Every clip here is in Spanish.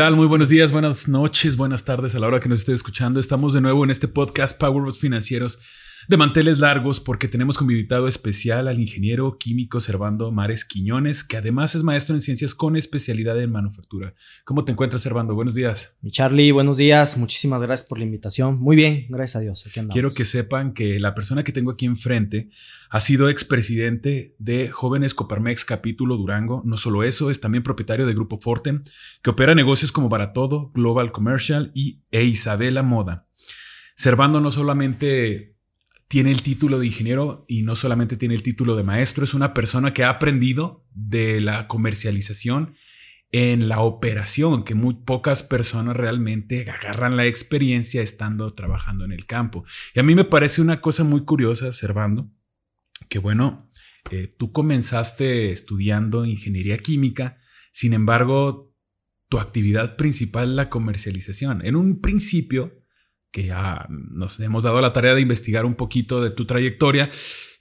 tal? Muy buenos días, buenas noches, buenas tardes a la hora que nos esté escuchando. Estamos de nuevo en este podcast Power Financieros de manteles largos porque tenemos como invitado especial al ingeniero químico Servando Mares Quiñones, que además es maestro en ciencias con especialidad en manufactura. ¿Cómo te encuentras, Servando? Buenos días. Mi Charlie, buenos días. Muchísimas gracias por la invitación. Muy bien, gracias a Dios. Quiero que sepan que la persona que tengo aquí enfrente ha sido expresidente de Jóvenes Coparmex Capítulo Durango. No solo eso, es también propietario de Grupo Forten, que opera negocios como Baratodo, Global Commercial y e Isabela Moda. Servando no solamente tiene el título de ingeniero y no solamente tiene el título de maestro, es una persona que ha aprendido de la comercialización en la operación, que muy pocas personas realmente agarran la experiencia estando trabajando en el campo. Y a mí me parece una cosa muy curiosa, Servando, que bueno, eh, tú comenzaste estudiando ingeniería química, sin embargo, tu actividad principal es la comercialización. En un principio, que ya nos hemos dado la tarea de investigar un poquito de tu trayectoria,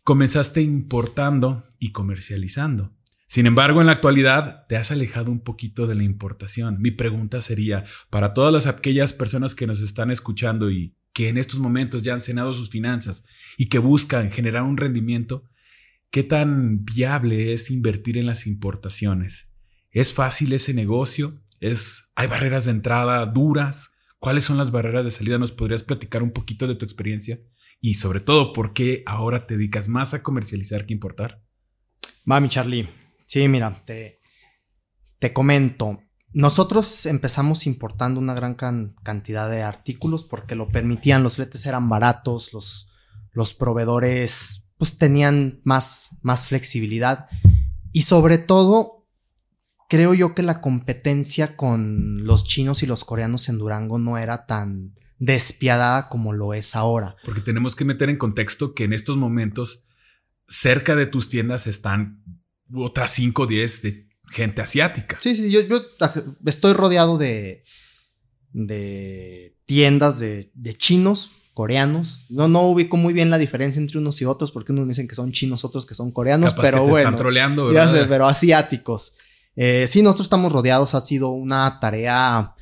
comenzaste importando y comercializando. Sin embargo, en la actualidad te has alejado un poquito de la importación. Mi pregunta sería, para todas las, aquellas personas que nos están escuchando y que en estos momentos ya han cenado sus finanzas y que buscan generar un rendimiento, ¿qué tan viable es invertir en las importaciones? ¿Es fácil ese negocio? ¿Es, ¿Hay barreras de entrada duras? ¿Cuáles son las barreras de salida? ¿Nos podrías platicar un poquito de tu experiencia? Y sobre todo, ¿por qué ahora te dedicas más a comercializar que importar? Mami Charlie, sí, mira, te, te comento. Nosotros empezamos importando una gran cantidad de artículos porque lo permitían, los fletes eran baratos, los, los proveedores pues tenían más, más flexibilidad y sobre todo creo yo que la competencia con los chinos y los coreanos en Durango no era tan despiadada como lo es ahora. Porque tenemos que meter en contexto que en estos momentos cerca de tus tiendas están otras 5 o 10 de gente asiática. Sí, sí, yo, estoy rodeado de, de tiendas de, chinos, coreanos. No, no ubico muy bien la diferencia entre unos y otros porque unos dicen que son chinos, otros que son coreanos, pero bueno. Están troleando, Ya sé, pero asiáticos. Eh, sí, nosotros estamos rodeados, ha sido una tarea,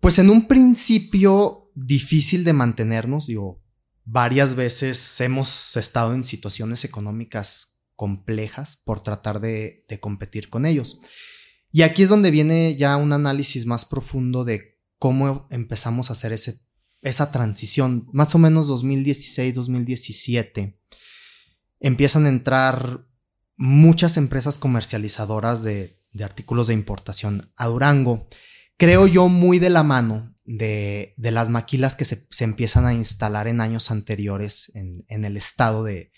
pues en un principio difícil de mantenernos, digo, varias veces hemos estado en situaciones económicas complejas por tratar de, competir con ellos. Y aquí es donde viene ya un análisis más profundo de cómo empezamos a hacer ese, esa transición. Más o menos 2016-2017 empiezan a entrar muchas empresas comercializadoras de, artículos de importación a Durango. Creo yo muy de la mano de, las maquilas que se, empiezan a instalar en años anteriores en, el estado de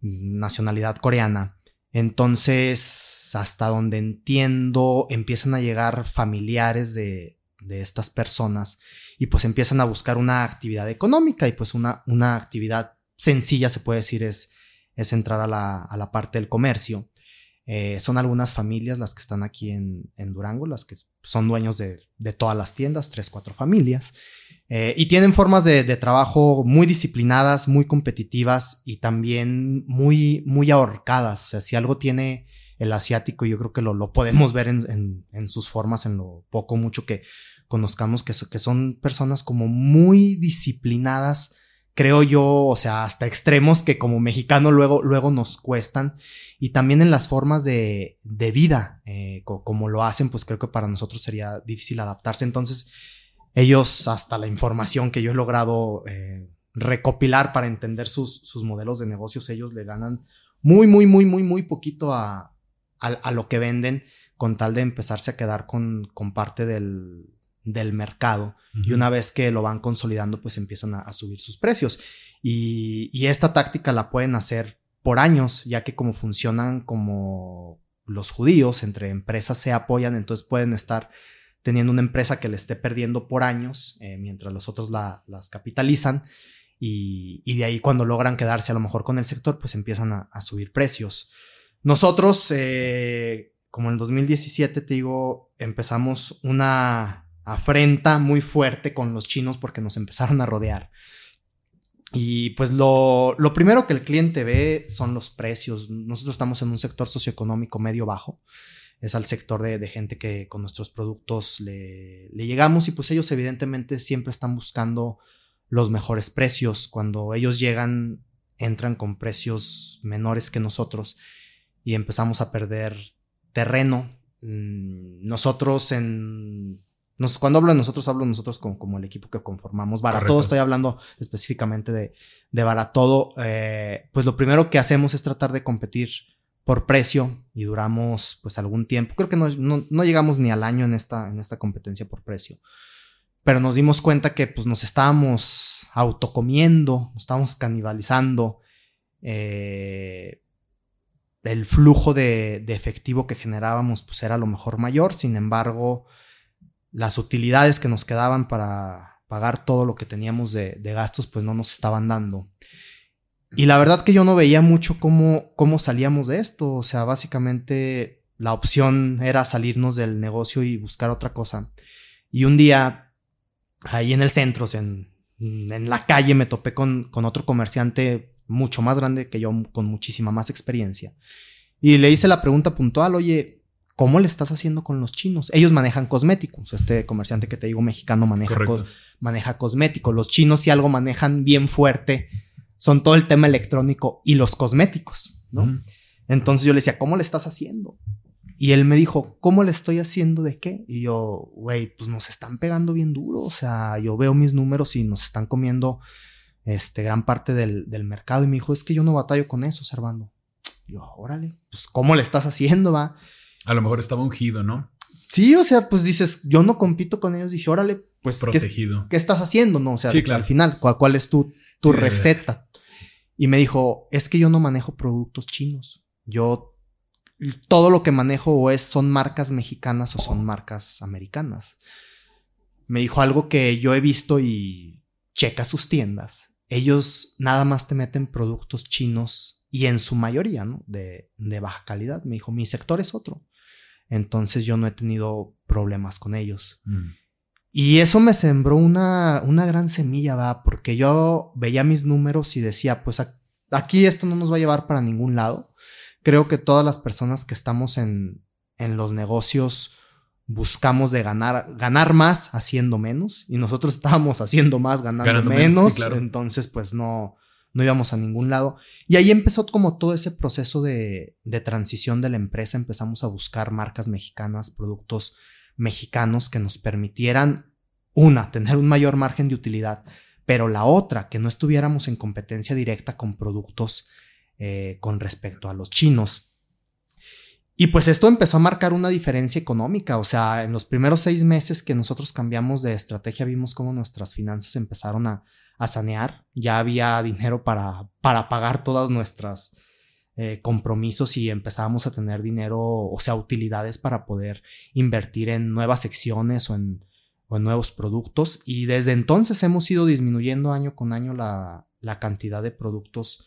nacionalidad coreana. Entonces, hasta donde entiendo, empiezan a llegar familiares de, estas personas y pues empiezan a buscar una actividad económica y pues una, una actividad sencilla, se puede decir, es es entrar a la, parte del comercio. Eh, son algunas familias las que están aquí en, Durango, las que son dueños de, todas las tiendas, tres, cuatro familias. Eh, y tienen formas de, trabajo muy disciplinadas, muy competitivas y también muy, muy ahorcadas. O sea, si algo tiene el asiático, yo creo que lo, podemos ver en, sus formas, en lo poco, mucho que conozcamos, que, que son personas como muy disciplinadas creo yo, o sea, hasta extremos que como mexicano luego, luego nos cuestan. Y también en las formas de, de vida, eh, como lo hacen, pues creo que para nosotros sería difícil adaptarse. Entonces, ellos, hasta la información que yo he logrado eh, recopilar para entender sus, sus modelos de negocios, ellos le ganan muy, muy, muy, muy, muy poquito a, a, lo que venden con tal de empezarse a quedar con, con parte del, del mercado y una vez que lo van consolidando pues empiezan a, subir sus precios. Y, esta táctica la pueden hacer por años ya que como funcionan como los judíos entre empresas se apoyan entonces pueden estar teniendo una empresa que le esté perdiendo por años eh, mientras los otros la, las capitalizan. Y, de ahí cuando logran quedarse a lo mejor con el sector pues empiezan a, subir precios. Nosotros eh, como en 2017, te digo, empezamos una afrenta muy fuerte con los chinos porque nos empezaron a rodear. Y pues lo, lo, primero que el cliente ve son los precios. Nosotros estamos en un sector socioeconómico medio bajo. Es al sector de, gente que con nuestros productos le, le, llegamos y pues ellos evidentemente siempre están buscando los mejores precios. Cuando ellos llegan, entran con precios menores que nosotros y empezamos a perder terreno. Mm, nosotros en cuando hablo de nosotros, hablo de nosotros como, como el equipo que conformamos. Baratodo, estoy hablando específicamente de, de Baratodo. Eh, pues lo primero que hacemos es tratar de competir por precio y duramos pues algún tiempo. Creo que no, no, llegamos ni al año en esta, en esta competencia por precio. Pero nos dimos cuenta que pues nos estábamos autocomiendo, nos estábamos canibalizando. Eh, el flujo de, de, efectivo que generábamos pues era a lo mejor mayor, sin embargo las utilidades que nos quedaban para pagar todo lo que teníamos de, gastos, pues no nos estaban dando. Y la verdad que yo no veía mucho cómo, cómo salíamos de esto. O sea, básicamente la opción era salirnos del negocio y buscar otra cosa. Y un día, ahí en el centro, en, en la calle, me topé con, con otro comerciante mucho más grande que yo, con muchísima más experiencia. Y le hice la pregunta puntual, oye, ¿Cómo le estás haciendo con los chinos? Ellos manejan cosméticos. Este comerciante que te digo mexicano maneja, maneja cosméticos. Los chinos si algo manejan bien fuerte son todo el tema electrónico y los cosméticos, ¿no? Entonces yo le decía, ¿cómo le estás haciendo? Y él me dijo, ¿cómo le estoy haciendo de qué? Y yo, güey, pues nos están pegando bien duro. O sea, yo veo mis números y nos están comiendo este, gran parte del, del mercado. Y me dijo, es que yo no batallo con eso, Servando. Y yo, órale, pues ¿cómo le estás haciendo, va? A lo mejor estaba ungido, ¿no? Sí, o sea, pues dices, yo no compito con ellos. Dije, órale, pues. Protegido. ¿qué, estás haciendo? No, o sea, al final, ¿cuál, es tu, tu receta? Y me dijo, es que yo no manejo productos chinos. Yo, todo lo que manejo o es, son marcas mexicanas o son marcas americanas. Me dijo algo que yo he visto y checa sus tiendas. Ellos nada más te meten productos chinos y en su mayoría, ¿no? De, de baja calidad. Me dijo, mi sector es otro. Entonces yo no he tenido problemas con ellos. Mm. Y eso me sembró una, una gran semilla, va, porque yo veía mis números y decía, pues aquí esto no nos va a llevar para ningún lado. Creo que todas las personas que estamos en, en los negocios buscamos de ganar, ganar más haciendo menos y nosotros estábamos haciendo más ganando, menos. Entonces, pues no, no íbamos a ningún lado. Y ahí empezó como todo ese proceso de, transición de la empresa. Empezamos a buscar marcas mexicanas, productos mexicanos que nos permitieran, una, tener un mayor margen de utilidad, pero la otra, que no estuviéramos en competencia directa con productos eh, con respecto a los chinos. Y pues esto empezó a marcar una diferencia económica, o sea, en los primeros seis meses que nosotros cambiamos de estrategia vimos cómo nuestras finanzas empezaron a, a sanear, ya había dinero para, para pagar todas nuestras eh, compromisos y empezábamos a tener dinero, o sea, utilidades para poder invertir en nuevas secciones o en, nuevos productos. Y desde entonces hemos ido disminuyendo año con año la, cantidad de productos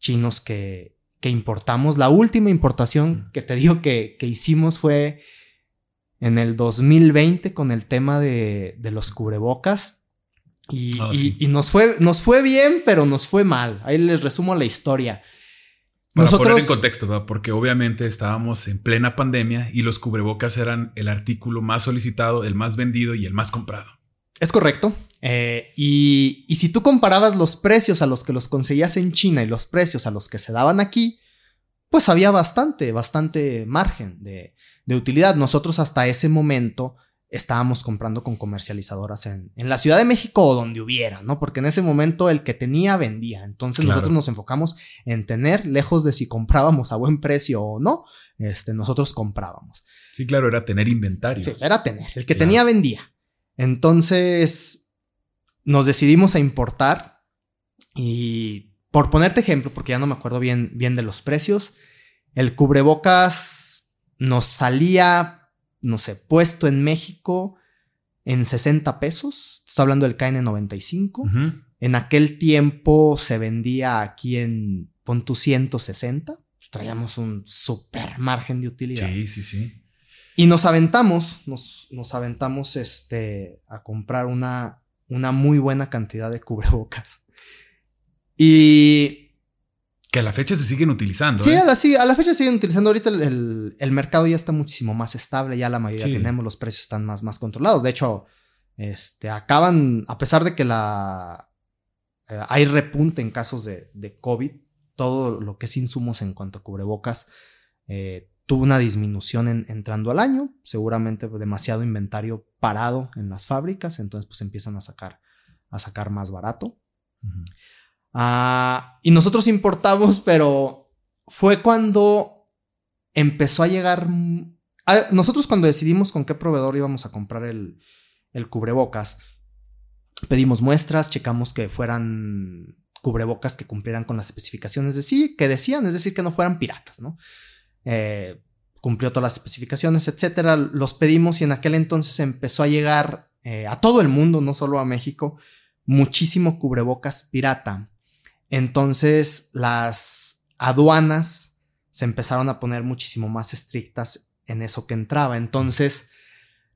chinos que, que, importamos. La última importación que te digo que, que hicimos fue en el 2020 con el tema de, de los cubrebocas. Y, nos, fue, nos fue bien, pero nos fue mal. Ahí les resumo la historia. Para Nosotros... poner en contexto, porque obviamente estábamos en plena pandemia y los cubrebocas eran el artículo más solicitado, el más vendido y el más comprado. Es correcto. Eh, y, y, si tú comparabas los precios a los que los conseguías en China y los precios a los que se daban aquí, pues había bastante, bastante margen de, de utilidad. Nosotros hasta ese momento estábamos comprando con comercializadoras en, en, la Ciudad de México o donde hubiera, ¿no? Porque en ese momento el que tenía vendía. Entonces nosotros nos enfocamos en tener, lejos de si comprábamos a buen precio o no, este, nosotros comprábamos. Sí, claro, era tener inventario. Sí, era tener. El que tenía vendía. Entonces nos decidimos a importar y por ponerte ejemplo, porque ya no me acuerdo bien, bien de los precios, el cubrebocas nos salía no sé, puesto en México en 60 pesos. Estoy hablando del KN95. En aquel tiempo se vendía aquí en, pon 160. traíamos un super margen de utilidad. Sí, sí, sí. Y nos aventamos, nos, nos aventamos este, a comprar una, una muy buena cantidad de cubrebocas. Y que a la fecha se siguen utilizando. Sí, ¿eh? a, la, sí, a la fecha se siguen utilizando. Ahorita el, el, mercado ya está muchísimo más estable, ya la mayoría tenemos, los precios están más, más controlados. De hecho, este, acaban, a pesar de que la eh, hay repunte en casos de, de, COVID, todo lo que es insumos en cuanto a cubrebocas eh, tuvo una disminución en, entrando al año, seguramente demasiado inventario parado en las fábricas, entonces pues empiezan a sacar, a sacar más barato. Ah, y nosotros importamos, pero fue cuando empezó a llegar... nosotros cuando decidimos con qué proveedor íbamos a comprar el, el cubrebocas, pedimos muestras, checamos que fueran cubrebocas que cumplieran con las especificaciones de sí, que decían, es decir, que no fueran piratas, ¿no? Eh, cumplió todas las especificaciones, etcétera. Los pedimos y en aquel entonces empezó a llegar eh, a todo el mundo, no solo a México, muchísimo cubrebocas pirata. Entonces las aduanas se empezaron a poner muchísimo más estrictas en eso que entraba. Entonces,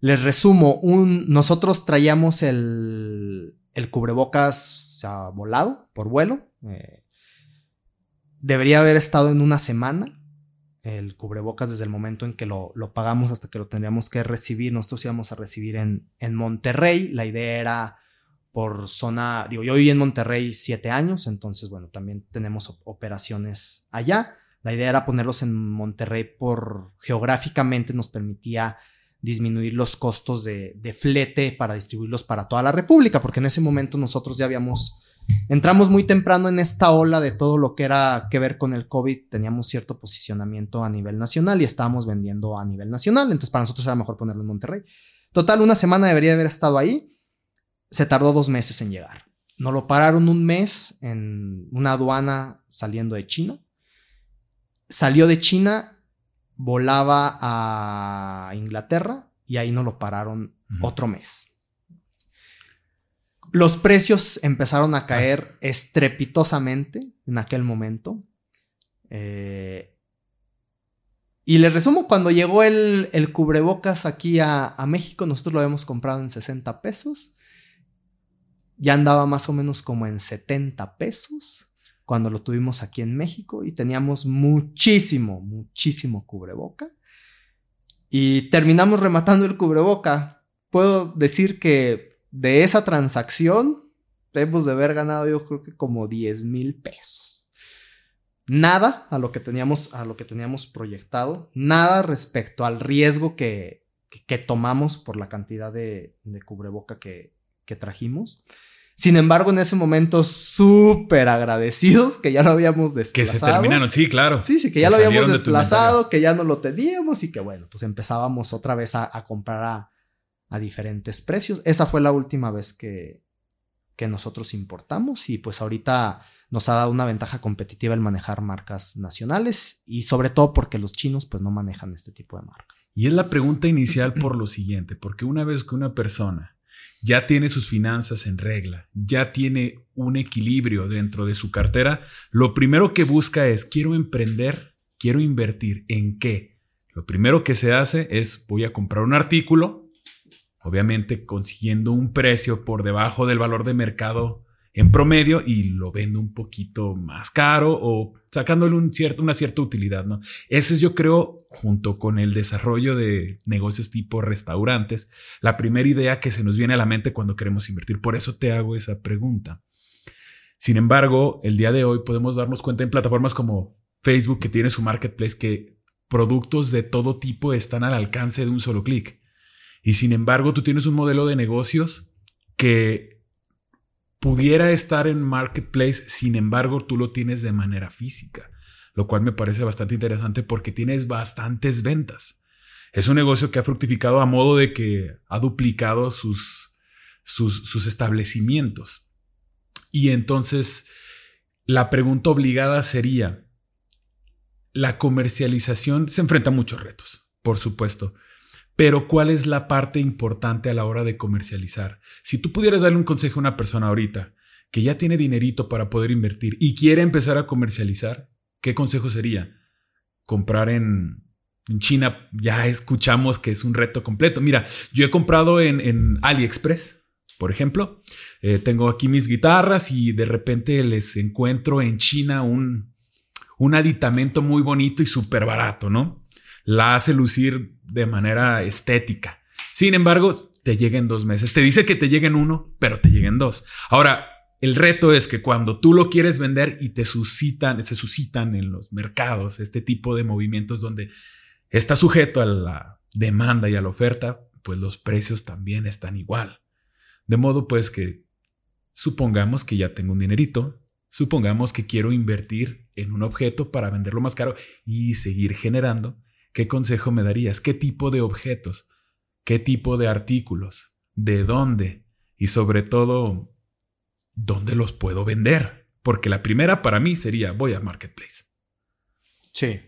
les resumo, un, nosotros traíamos el, el cubrebocas, o sea, volado por vuelo. Eh, debería haber estado en una semana el cubrebocas desde el momento en que lo, lo, pagamos hasta que lo tendríamos que recibir. Nosotros íbamos a recibir en, en Monterrey. La idea era por zona, digo, yo viví en Monterrey siete años, entonces, bueno, también tenemos operaciones allá. La idea era ponerlos en Monterrey por geográficamente nos permitía disminuir los costos de, de, flete para distribuirlos para toda la República, porque en ese momento nosotros ya habíamos, entramos muy temprano en esta ola de todo lo que era que ver con el COVID, teníamos cierto posicionamiento a nivel nacional y estábamos vendiendo a nivel nacional, entonces para nosotros era mejor ponerlo en Monterrey. Total, una semana debería haber estado ahí se tardó dos meses en llegar. Nos lo pararon un mes en una aduana saliendo de China. Salió de China, volaba a Inglaterra y ahí nos lo pararon otro mes. Los precios empezaron a caer estrepitosamente en aquel momento. Eh, y les resumo, cuando llegó el, cubrebocas aquí a, a, México, nosotros lo habíamos comprado en 60 pesos ya andaba más o menos como en 70 pesos cuando lo tuvimos aquí en México y teníamos muchísimo, muchísimo cubreboca. Y terminamos rematando el cubreboca. Puedo decir que de esa transacción debemos de haber ganado yo creo que como 10 mil pesos. Nada a lo que teníamos, a lo que teníamos proyectado, nada respecto al riesgo que, que, tomamos por la cantidad de, de cubreboca que, que trajimos. Sin embargo, en ese momento, súper agradecidos que ya lo habíamos desplazado. Que se terminaron, sí, claro. Sí, sí, que ya lo habíamos desplazado, que ya no lo teníamos y que bueno, pues empezábamos otra vez a, comprar a, a, diferentes precios. Esa fue la última vez que, que nosotros importamos y pues ahorita nos ha dado una ventaja competitiva el manejar marcas nacionales y sobre todo porque los chinos pues no manejan este tipo de marcas. Y es la pregunta inicial por lo siguiente, porque una vez que una persona ya tiene sus finanzas en regla, ya tiene un equilibrio dentro de su cartera, lo primero que busca es, quiero emprender, quiero invertir, ¿en qué? Lo primero que se hace es, voy a comprar un artículo, obviamente consiguiendo un precio por debajo del valor de mercado en promedio y lo vendo un poquito más caro o sacándole un una cierta utilidad, ¿no? Ese es, yo creo, junto con el desarrollo de negocios tipo restaurantes, la primera idea que se nos viene a la mente cuando queremos invertir. Por eso te hago esa pregunta. Sin embargo, el día de hoy podemos darnos cuenta en plataformas como Facebook, que tiene su marketplace, que productos de todo tipo están al alcance de un solo clic. Y sin embargo, tú tienes un modelo de negocios que pudiera estar en marketplace, sin embargo, tú lo tienes de manera física, lo cual me parece bastante interesante porque tienes bastantes ventas. Es un negocio que ha fructificado a modo de que ha duplicado sus, sus, sus establecimientos. Y entonces, la pregunta obligada sería, la comercialización se enfrenta a muchos retos, por supuesto. Pero ¿cuál es la parte importante a la hora de comercializar? Si tú pudieras darle un consejo a una persona ahorita que ya tiene dinerito para poder invertir y quiere empezar a comercializar, ¿qué consejo sería? comprar en, China ya escuchamos que es un reto completo. Mira, yo he comprado en, AliExpress, por ejemplo. Eh, tengo aquí mis guitarras y de repente les encuentro en China un, un aditamento muy bonito y súper barato, ¿no? La hace lucir de manera estética. Sin embargo, te llega en dos meses. Te dice que te llega en uno, pero te llega en dos. Ahora, el reto es que cuando tú lo quieres vender y te suscitan, se suscitan en los mercados este tipo de movimientos donde está sujeto a la demanda y a la oferta, pues los precios también están igual. De modo pues que supongamos que ya tengo un dinerito, supongamos que quiero invertir en un objeto para venderlo más caro y seguir generando. ¿Qué consejo me darías? ¿Qué tipo de objetos? ¿Qué tipo de artículos? ¿De dónde? Y sobre todo, ¿dónde los puedo vender? Porque la primera para mí sería voy a Marketplace. Sí.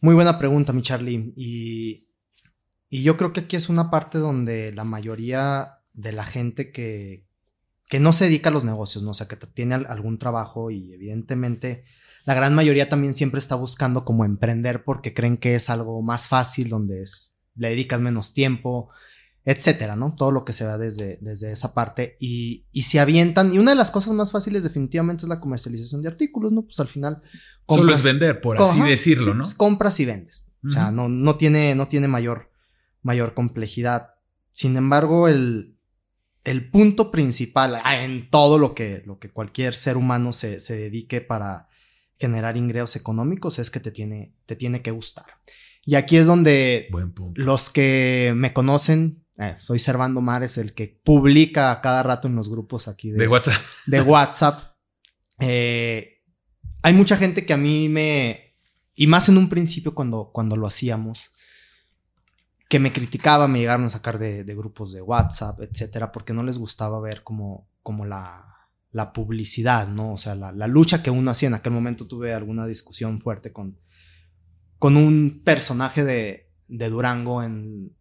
Muy buena pregunta, mi Charlie. Y, y yo creo que aquí es una parte donde la mayoría de la gente que, que no se dedica a los negocios, ¿no? O sea, que tiene algún trabajo y evidentemente la gran mayoría también siempre está buscando como emprender porque creen que es algo más fácil, donde es, le dedicas menos tiempo, etcétera, ¿no? Todo lo que se da desde, desde esa parte y, y se avientan. Y una de las cosas más fáciles definitivamente es la comercialización de artículos, ¿no? Pues al final... Solo es vender, por así decirlo, ¿no? Pues compras y vendes. O sea, no, no, tiene, no tiene mayor, mayor complejidad. Sin embargo, el, el punto principal ah, en todo lo que, lo que cualquier ser humano se, se dedique para generar ingresos económicos es que te tiene, te tiene que gustar. Y aquí es donde los que me conocen eh, soy Servando Mares, el que publica cada rato en los grupos aquí de, WhatsApp. De WhatsApp. Eh, hay mucha gente que a mí me. Y más en un principio cuando, cuando lo hacíamos, que me criticaba, me llegaron a sacar de, grupos de WhatsApp, etcétera, porque no les gustaba ver como, como la, la publicidad, ¿no? O sea, la, la, lucha que uno hacía. En aquel momento tuve alguna discusión fuerte con, con un personaje de, de Durango en,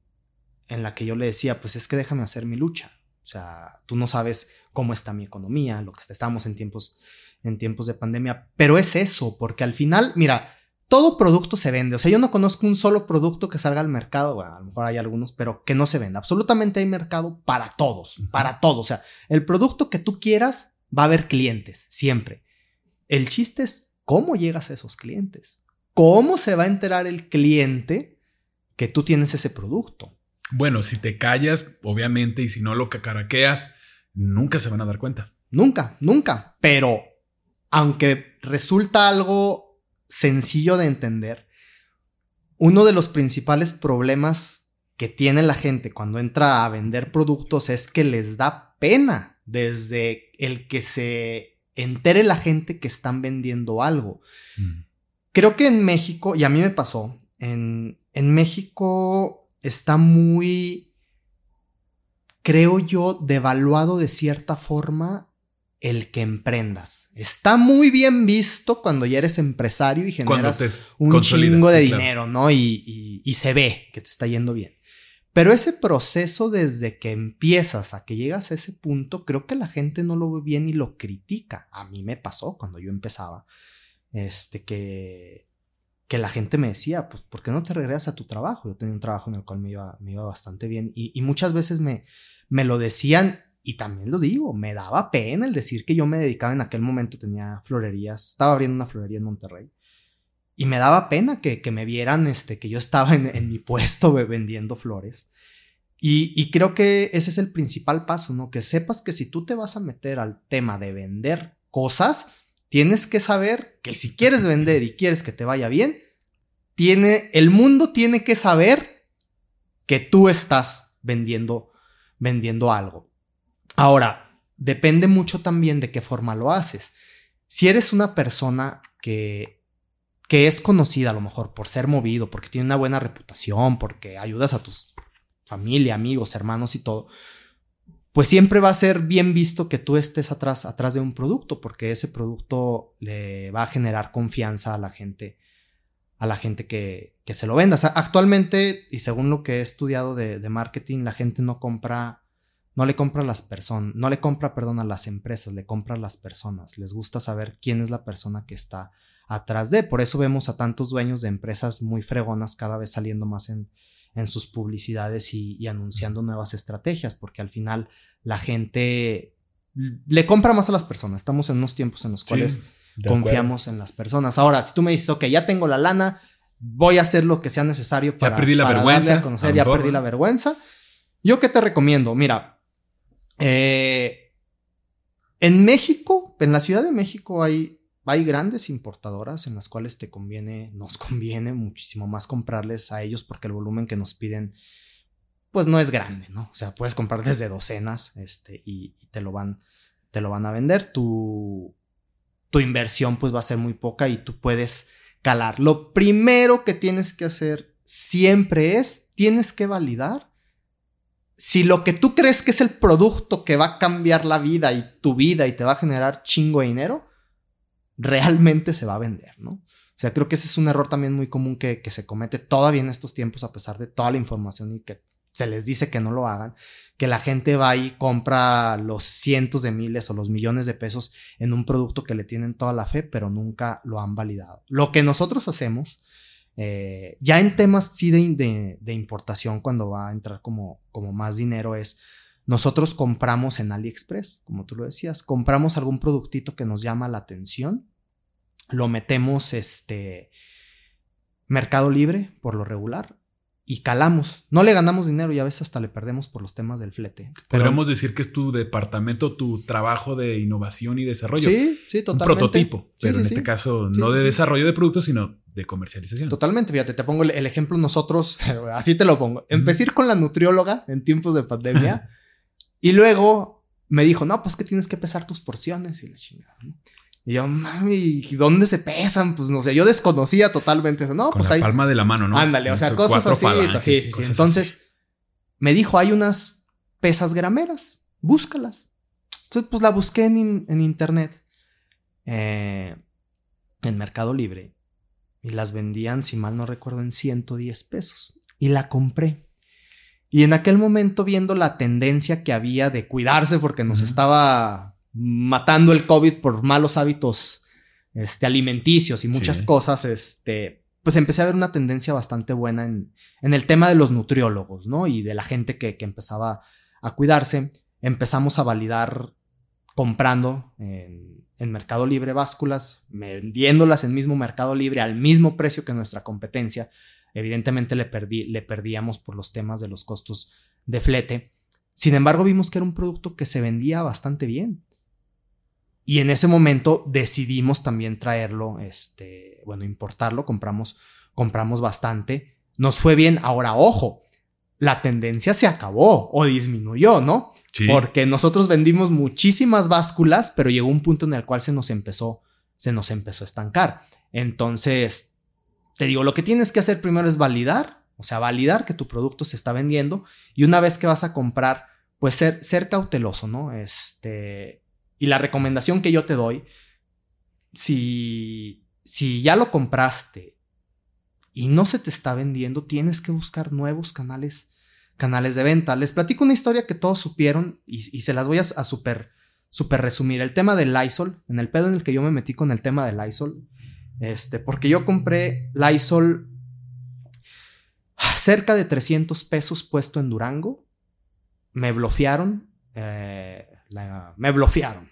en la que yo le decía, pues es que déjame hacer mi lucha. O sea, tú no sabes cómo está mi economía, lo que estamos en tiempos, en tiempos de pandemia, pero es eso, porque al final, mira, todo producto se vende. O sea, yo no conozco un solo producto que salga al mercado, bueno, a lo mejor hay algunos, pero que no se venda. Absolutamente hay mercado para todos, para todos. O sea, el producto que tú quieras va a haber clientes, siempre. El chiste es cómo llegas a esos clientes. ¿Cómo se va a enterar el cliente que tú tienes ese producto? Bueno, si te callas, obviamente, y si no lo cacaraqueas, nunca se van a dar cuenta. Nunca, nunca. Pero aunque resulta algo sencillo de entender, uno de los principales problemas que tiene la gente cuando entra a vender productos es que les da pena desde el que se entere la gente que están vendiendo algo. Mm. Creo que en México, y a mí me pasó, en, en México está muy, creo yo, devaluado de cierta forma el que emprendas. Está muy bien visto cuando ya eres empresario y generas un chingo de dinero, ¿no? Y, y, se ve que te está yendo bien. Pero ese proceso desde que empiezas a que llegas a ese punto, creo que la gente no lo ve bien y lo critica. A mí me pasó cuando yo empezaba. Este que que la gente me decía, pues, ¿por qué no te regresas a tu trabajo? Yo tenía un trabajo en el cual me iba, me iba bastante bien y, muchas veces me, me lo decían y también lo digo, me daba pena el decir que yo me dedicaba en aquel momento, tenía florerías, estaba abriendo una florería en Monterrey y me daba pena que, que me vieran este, que yo estaba en, en mi puesto vendiendo flores. Y, y, creo que ese es el principal paso, ¿no? Que sepas que si tú te vas a meter al tema de vender cosas, tienes que saber que si quieres vender y quieres que te vaya bien, tiene, el mundo tiene que saber que tú estás vendiendo, vendiendo algo. Ahora, depende mucho también de qué forma lo haces. Si eres una persona que, que es conocida a lo mejor por ser movido, porque tiene una buena reputación, porque ayudas a tus familia, amigos, hermanos y todo, pues siempre va a ser bien visto que tú estés atrás, atrás de un producto, porque ese producto le va a generar confianza a la gente, a la gente que, que se lo venda. actualmente, y según lo que he estudiado de, de, marketing, la gente no compra, no le compra a las personas, no le compra, perdón, a las empresas, le compra a las personas. Les gusta saber quién es la persona que está atrás de. Por eso vemos a tantos dueños de empresas muy fregonas cada vez saliendo más en, en sus publicidades y, anunciando nuevas estrategias, porque al final la gente le compra más a las personas. Estamos en unos tiempos en los cuales confiamos en las personas. Ahora, si tú me dices, ok, ya tengo la lana, voy a hacer lo que sea necesario para, ya perdí la vergüenza, conocer, ya perdí la vergüenza. Yo qué te recomiendo, mira, eh, en México, en la Ciudad de México hay hay grandes importadoras en las cuales te conviene, nos conviene muchísimo más comprarles a ellos porque el volumen que nos piden pues no es grande, ¿no? O sea, puedes comprar desde docenas este, y, te, lo van, te lo van a vender. Tu, tu inversión pues va a ser muy poca y tú puedes calar. Lo primero que tienes que hacer siempre es, tienes que validar si lo que tú crees que es el producto que va a cambiar la vida y tu vida y te va a generar chingo de dinero, realmente se va a vender, ¿no? O sea, creo que ese es un error también muy común que, se comete todavía en estos tiempos, a pesar de toda la información y que se les dice que no lo hagan, que la gente va y compra los cientos de miles o los millones de pesos en un producto que le tienen toda la fe, pero nunca lo han validado. Lo que nosotros hacemos, eh, ya en temas sí de, de, importación, cuando va a entrar como, como más dinero, es nosotros compramos en AliExpress, como tú lo decías, compramos algún productito que nos llama la atención, lo metemos este Mercado Libre por lo regular y calamos. No le ganamos dinero y a veces hasta le perdemos por los temas del flete. Podríamos decir que es tu departamento, tu trabajo de innovación y desarrollo. Sí, sí, totalmente. Un prototipo, pero en este caso no de desarrollo de productos, sino de comercialización. Totalmente, fíjate, te pongo el, ejemplo nosotros, así te lo pongo. Empecé con la nutrióloga en tiempos de pandemia Y luego me dijo, no, pues que tienes que pesar tus porciones y la chingada. Y yo, mami, ¿dónde se pesan? Pues no sé, yo desconocía totalmente eso. No, Con pues la palma de la mano, ¿no? Ándale, o sea, cosas así. sí, sí, sí. Entonces me dijo, hay unas pesas grameras, búscalas. Entonces, pues la busqué en, en internet, eh, en Mercado Libre, y las vendían, si mal no recuerdo, en 110 pesos. Y la compré. Y en aquel momento, viendo la tendencia que había de cuidarse porque nos estaba matando el COVID por malos hábitos este, alimenticios y muchas cosas, este, pues empecé a ver una tendencia bastante buena en, en el tema de los nutriólogos, ¿no? Y de la gente que, que empezaba a cuidarse. Empezamos a validar comprando en, en Mercado Libre básculas, vendiéndolas en mismo Mercado Libre al mismo precio que nuestra competencia Evidentemente le, perdí, le perdíamos por los temas de los costos de flete. Sin embargo, vimos que era un producto que se vendía bastante bien. Y en ese momento decidimos también traerlo, este, bueno, importarlo, compramos, compramos bastante. Nos fue bien. Ahora, ojo, la tendencia se acabó o disminuyó, ¿no? Porque nosotros vendimos muchísimas básculas, pero llegó un punto en el cual se nos empezó, se nos empezó a estancar. Entonces, te digo, lo que tienes que hacer primero es validar, o sea, validar que tu producto se está vendiendo y una vez que vas a comprar, pues ser, ser cauteloso, ¿no? Este, y la recomendación que yo te doy, si, si ya lo compraste y no se te está vendiendo, tienes que buscar nuevos canales, canales de venta. Les platico una historia que todos supieron y, se las voy a, a super, super resumir. El tema del Lysol, en el pedo en el que yo me metí con el tema del Lysol, este, porque yo compré Lysol cerca de 300 pesos puesto en Durango. Me bloquearon. Eh, me bloquearon.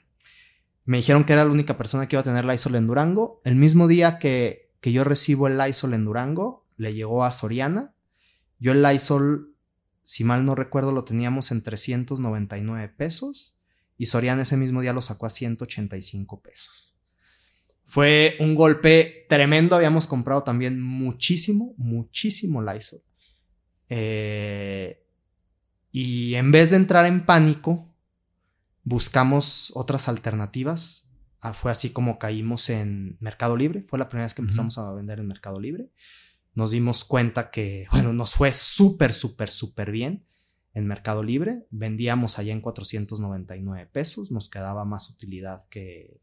Me dijeron que era la única persona que iba a tener Lysol en Durango. El mismo día que, que yo recibo el Lysol en Durango, le llegó a Soriana. Yo el Lysol, si mal no recuerdo, lo teníamos en 399 pesos. Y Soriana ese mismo día lo sacó a 185 pesos. Fue un golpe tremendo. Habíamos comprado también muchísimo, muchísimo Lysol. Eh, y en vez de entrar en pánico, buscamos otras alternativas. Ah, fue así como caímos en Mercado Libre. Fue la primera vez que empezamos a vender en Mercado Libre. Nos dimos cuenta que, bueno, nos fue súper, súper, súper bien en Mercado Libre. Vendíamos allá en 499 pesos. Nos quedaba más utilidad que,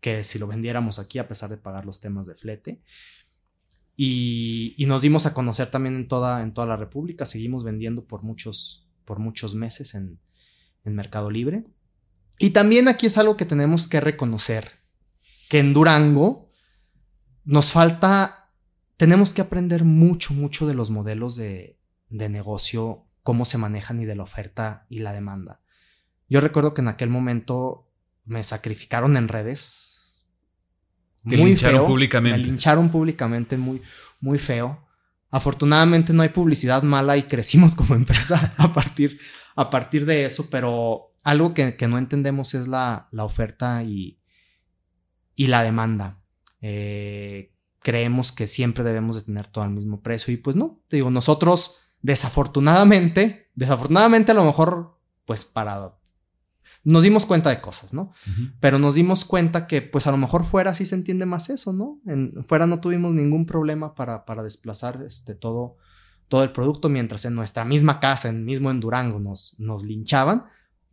que si lo vendiéramos aquí a pesar de pagar los temas de flete. Y, nos dimos a conocer también en toda, en toda la República. Seguimos vendiendo por muchos, por muchos meses en, en Mercado Libre. Y también aquí es algo que tenemos que reconocer, que en Durango nos falta, tenemos que aprender mucho, mucho de los modelos de, de negocio, cómo se manejan y de la oferta y la demanda. Yo recuerdo que en aquel momento me sacrificaron en redes. Te lincharon públicamente. Me lincharon públicamente muy, muy feo. Afortunadamente no hay publicidad mala y crecimos como empresa a partir, a partir de eso, pero algo que, no entendemos es la, oferta y, y, la demanda. Eh, creemos que siempre debemos de tener todo al mismo precio y pues no, te digo, nosotros desafortunadamente, desafortunadamente a lo mejor pues para nos dimos cuenta de cosas, ¿no? Pero nos dimos cuenta que pues a lo mejor fuera sí se entiende más eso, ¿no? En, fuera no tuvimos ningún problema para, para desplazar este, todo, todo el producto, mientras en nuestra misma casa, en, mismo en Durango, nos, nos linchaban,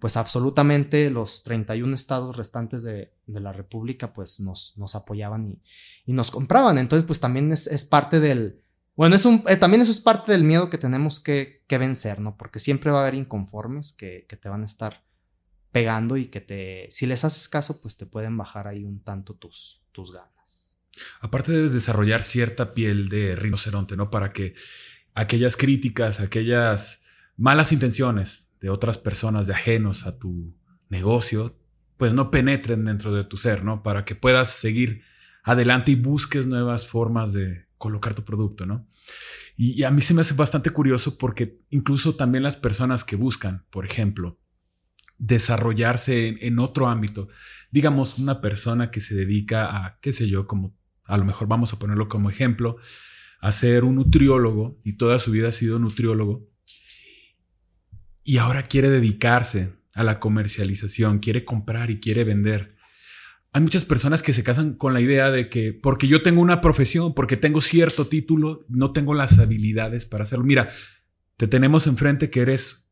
pues absolutamente los 31 estados restantes de, la República pues nos, nos apoyaban y, y, nos compraban. Entonces pues también es, es parte del... Bueno, es un, eh, también eso es parte del miedo que tenemos que, que, vencer, ¿no? Porque siempre va a haber inconformes que, que te van a estar pegando y que te, si les haces caso, pues te pueden bajar ahí un tanto tus, tus ganas. Aparte debes desarrollar cierta piel de rinoceronte, ¿no? Para que aquellas críticas, aquellas malas intenciones de otras personas, de ajenos a tu negocio, pues no penetren dentro de tu ser, ¿no? Para que puedas seguir adelante y busques nuevas formas de colocar tu producto, ¿no? Y, y, a mí se me hace bastante curioso porque incluso también las personas que buscan, por ejemplo, desarrollarse en, otro ámbito. Digamos, una persona que se dedica a, qué sé yo, como a lo mejor vamos a ponerlo como ejemplo, a ser un nutriólogo y toda su vida ha sido nutriólogo y ahora quiere dedicarse a la comercialización, quiere comprar y quiere vender. Hay muchas personas que se casan con la idea de que porque yo tengo una profesión, porque tengo cierto título, no tengo las habilidades para hacerlo. Mira, te tenemos enfrente que eres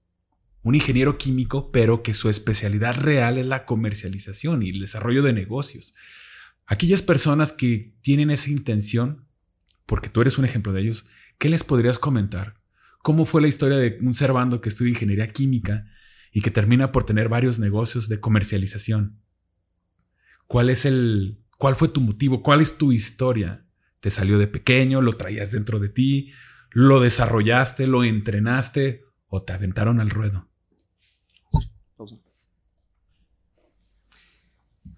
un ingeniero químico, pero que su especialidad real es la comercialización y el desarrollo de negocios. Aquellas personas que tienen esa intención, porque tú eres un ejemplo de ellos, ¿qué les podrías comentar? ¿Cómo fue la historia de un servando que estudia ingeniería química y que termina por tener varios negocios de comercialización? ¿Cuál es el cuál fue tu motivo? ¿Cuál es tu historia? ¿Te salió de pequeño? ¿Lo traías dentro de ti? ¿Lo desarrollaste? ¿Lo entrenaste? ¿O te aventaron al ruedo?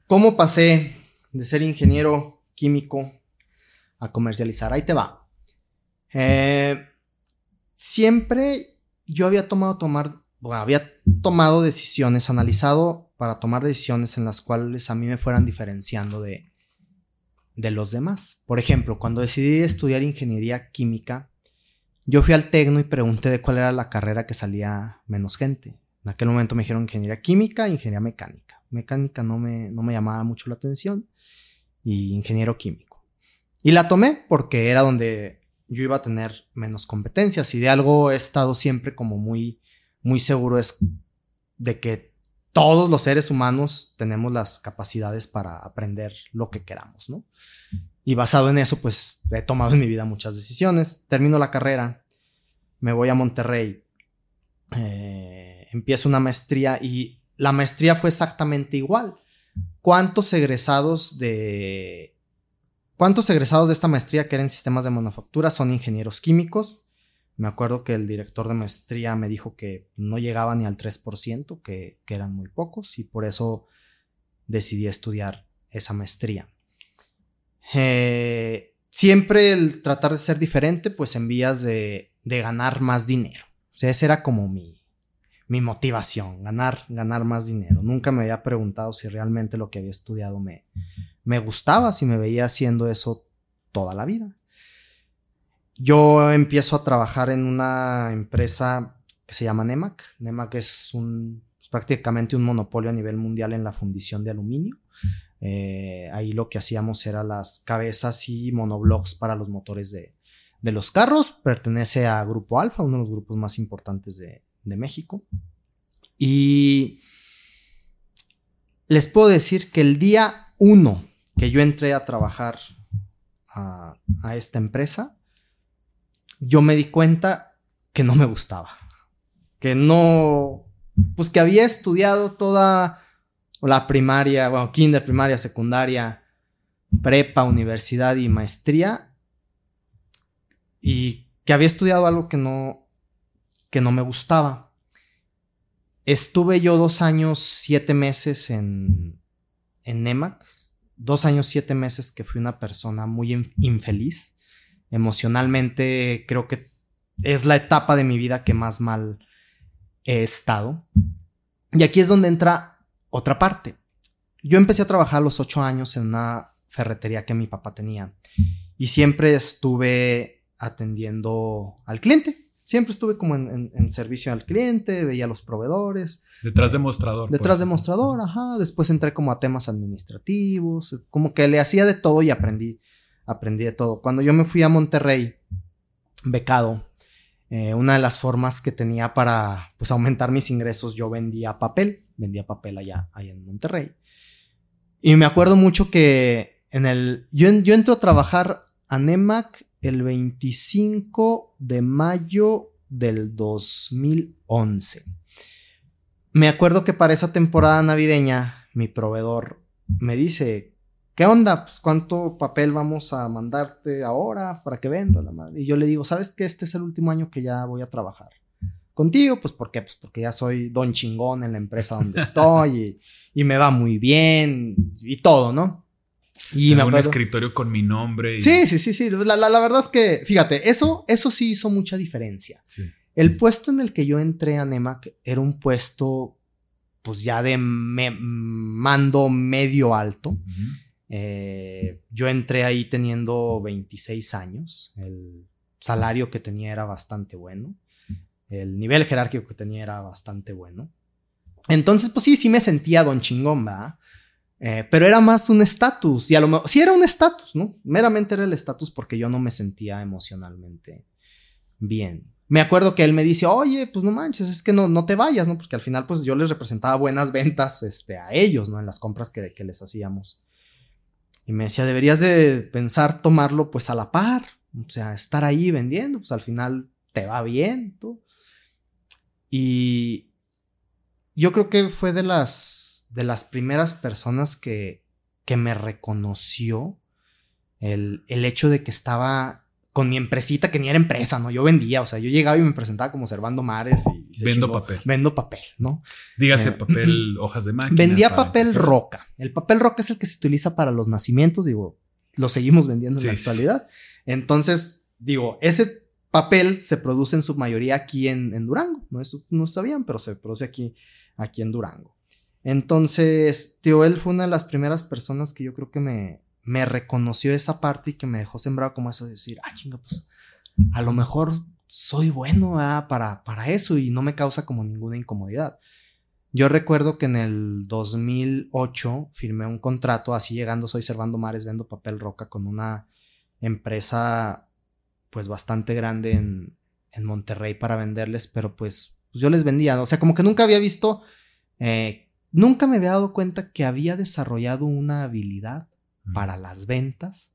¿Cómo pasé de ser ingeniero químico a comercializar? Ahí te va. Eh, siempre yo había tomado tomar, había tomado decisiones, analizado para tomar decisiones en las cuales a mí me fueran diferenciando de, de los demás. Por ejemplo, cuando decidí estudiar ingeniería química, yo fui al Tecno y pregunté de cuál era la carrera que salía menos gente. En aquel momento me dijeron ingeniería química ingeniería mecánica. Mecánica no me, no me llamaba mucho la atención y ingeniero químico. Y la tomé porque era donde yo iba a tener menos competencias y de algo he estado siempre como muy, muy seguro es de que todos los seres humanos tenemos las capacidades para aprender lo que queramos, ¿no? Y basado en eso, pues he tomado en mi vida muchas decisiones. Termino la carrera, me voy a Monterrey, eh, empiezo una maestría y la maestría fue exactamente igual. ¿Cuántos egresados de... ¿Cuántos egresados de esta maestría que eran sistemas de manufactura son ingenieros químicos? Me acuerdo que el director de maestría me dijo que no llegaba ni al 3%, que, que eran muy pocos, y por eso decidí estudiar esa maestría. Eh, siempre el tratar de ser diferente, pues en vías de, ganar más dinero. O sea, esa era como mi, mi motivación, ganar, ganar más dinero. Nunca me había preguntado si realmente lo que había estudiado me, me gustaba, si me veía haciendo eso toda la vida. Yo empiezo a trabajar en una empresa que se llama NEMAC. NEMAC es un, prácticamente un monopolio a nivel mundial en la fundición de aluminio. Eh, ahí lo que hacíamos era las cabezas y monoblocks para los motores de, los carros. Pertenece a Grupo Alfa, uno de los grupos más importantes de, México. Y les puedo decir que el día uno que yo entré a trabajar a, a esta empresa, yo me di cuenta que no me gustaba. Que no, pues que había estudiado toda la primaria, bueno, kinder, primaria, secundaria, prepa, universidad y maestría y que había estudiado algo que no, que no me gustaba. Estuve yo dos años, siete meses en, en NEMAC, dos años, siete meses que fui una persona muy infeliz. Emocionalmente creo que es la etapa de mi vida que más mal he estado. Y aquí es donde entra otra parte. Yo empecé a trabajar a los ocho años en una ferretería que mi papá tenía y siempre estuve atendiendo al cliente. Siempre estuve como en, servicio al cliente, veía a los proveedores. Detrás de mostrador. Detrás pues. de mostrador, ajá. Después entré como a temas administrativos, como que le hacía de todo y aprendí, aprendí de todo. Cuando yo me fui a Monterrey, becado, eh, una de las formas que tenía para pues, aumentar mis ingresos, yo vendía papel, vendía papel allá, allá en Monterrey. Y me acuerdo mucho que en el, yo, yo entro a trabajar a NEMAC el 25 de mayo del 2011. Me acuerdo que para esa temporada navideña mi proveedor me dice, ¿qué onda? Pues cuánto papel vamos a mandarte ahora para que vendas la madre. Y yo le digo, ¿sabes que este es el último año que ya voy a trabajar? Contigo, pues ¿por qué? Pues porque ya soy don chingón en la empresa donde estoy y me va muy bien y todo, ¿no? Y me un escritorio con mi nombre. Sí, sí, sí, sí. La, la, verdad que, fíjate, eso, eso sí hizo mucha diferencia. El puesto en el que yo entré a NEMAC era un puesto, pues ya de mando medio alto. Eh, yo entré ahí teniendo 26 años. El salario que tenía era bastante bueno. El nivel jerárquico que tenía era bastante bueno. Entonces, pues sí, sí me sentía don chingón, ¿verdad? Eh, pero era más un estatus. Y a lo mejor, sí era un estatus, ¿no? Meramente era el estatus porque yo no me sentía emocionalmente bien. Me acuerdo que él me dice, oye, pues no manches, es que no, no te vayas, ¿no? Porque al final, pues yo les representaba buenas ventas este, a ellos, ¿no? En las compras que, que les hacíamos. Y me decía, deberías de pensar tomarlo pues a la par, o sea, estar ahí vendiendo, pues al final te va bien, tú. Y yo creo que fue de las de las primeras personas que, que me reconoció el, el, hecho de que estaba con mi empresita, que ni era empresa, ¿no? Yo vendía, o sea, yo llegaba y me presentaba como Servando Mares y... Vendo papel. Vendo papel, ¿no? Dígase eh, papel, hojas de máquina. Vendía papel roca. El papel roca es el que se utiliza para los nacimientos, digo, lo seguimos vendiendo en la actualidad. Entonces, digo, ese papel se produce en su mayoría aquí en, en Durango, ¿no? Eso no sabían, pero se produce aquí, aquí en Durango. Entonces, tío, él fue una de las primeras personas que yo creo que me, me reconoció esa parte y que me dejó sembrado como eso de decir, ah, chinga, pues a lo mejor soy bueno para, para eso y no me causa como ninguna incomodidad. Yo recuerdo que en el 2008 firmé un contrato, así llegando, soy Servando Mares, vendo papel roca con una empresa pues bastante grande en, en Monterrey para venderles, pero pues, yo les vendía, o sea, como que nunca había visto eh, Nunca me había dado cuenta que había desarrollado una habilidad para las ventas.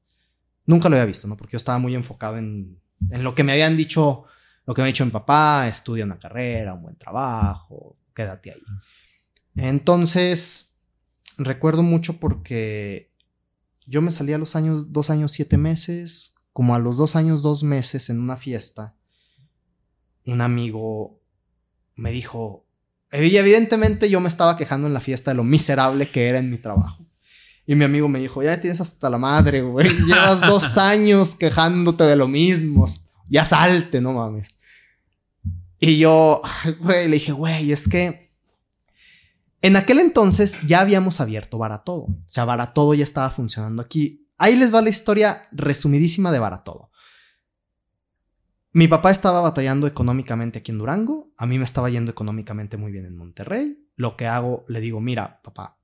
Nunca lo había visto, ¿no? Porque yo estaba muy enfocado en, en lo que me habían dicho, lo que me había dicho mi papá, estudia una carrera, un buen trabajo, quédate ahí. Entonces, recuerdo mucho porque yo me salí a los años, dos años, siete meses, como a los dos años, dos meses en una fiesta, un amigo me dijo, y evidentemente yo me estaba quejando en la fiesta de lo miserable que era en mi trabajo. Y mi amigo me dijo, ya tienes hasta la madre, güey. Llevas dos años quejándote de lo mismo. Ya salte, no mames. Y yo, güey, le dije, güey, es que en aquel entonces ya habíamos abierto Baratodo. O sea, Baratodo ya estaba funcionando aquí. Ahí les va la historia resumidísima de Baratodo. Mi papá estaba batallando económicamente aquí en Durango, a mí me estaba yendo económicamente muy bien en Monterrey. Lo que hago, le digo, mira, papá,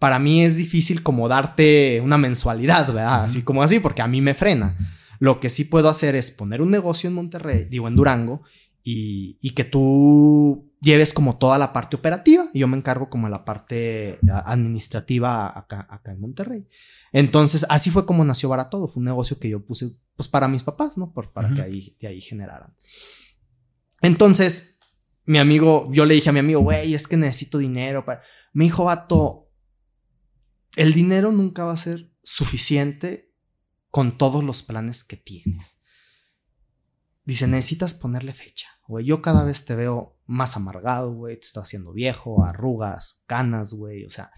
para mí es difícil como darte una mensualidad, ¿verdad? Así como así, porque a mí me frena. Lo que sí puedo hacer es poner un negocio en Monterrey, digo, en Durango, y, y que tú lleves como toda la parte operativa y yo me encargo como la parte administrativa acá, acá en Monterrey. Entonces, así fue como nació Baratodo. Fue un negocio que yo puse, pues, para mis papás, ¿no? Por, para que ahí, de ahí generaran. Entonces, mi amigo, yo le dije a mi amigo, güey, es que necesito dinero. Para... Me dijo, vato, el dinero nunca va a ser suficiente con todos los planes que tienes. Dice, necesitas ponerle fecha. Güey, yo cada vez te veo más amargado, güey, te estás haciendo viejo, arrugas, canas, güey, o sea,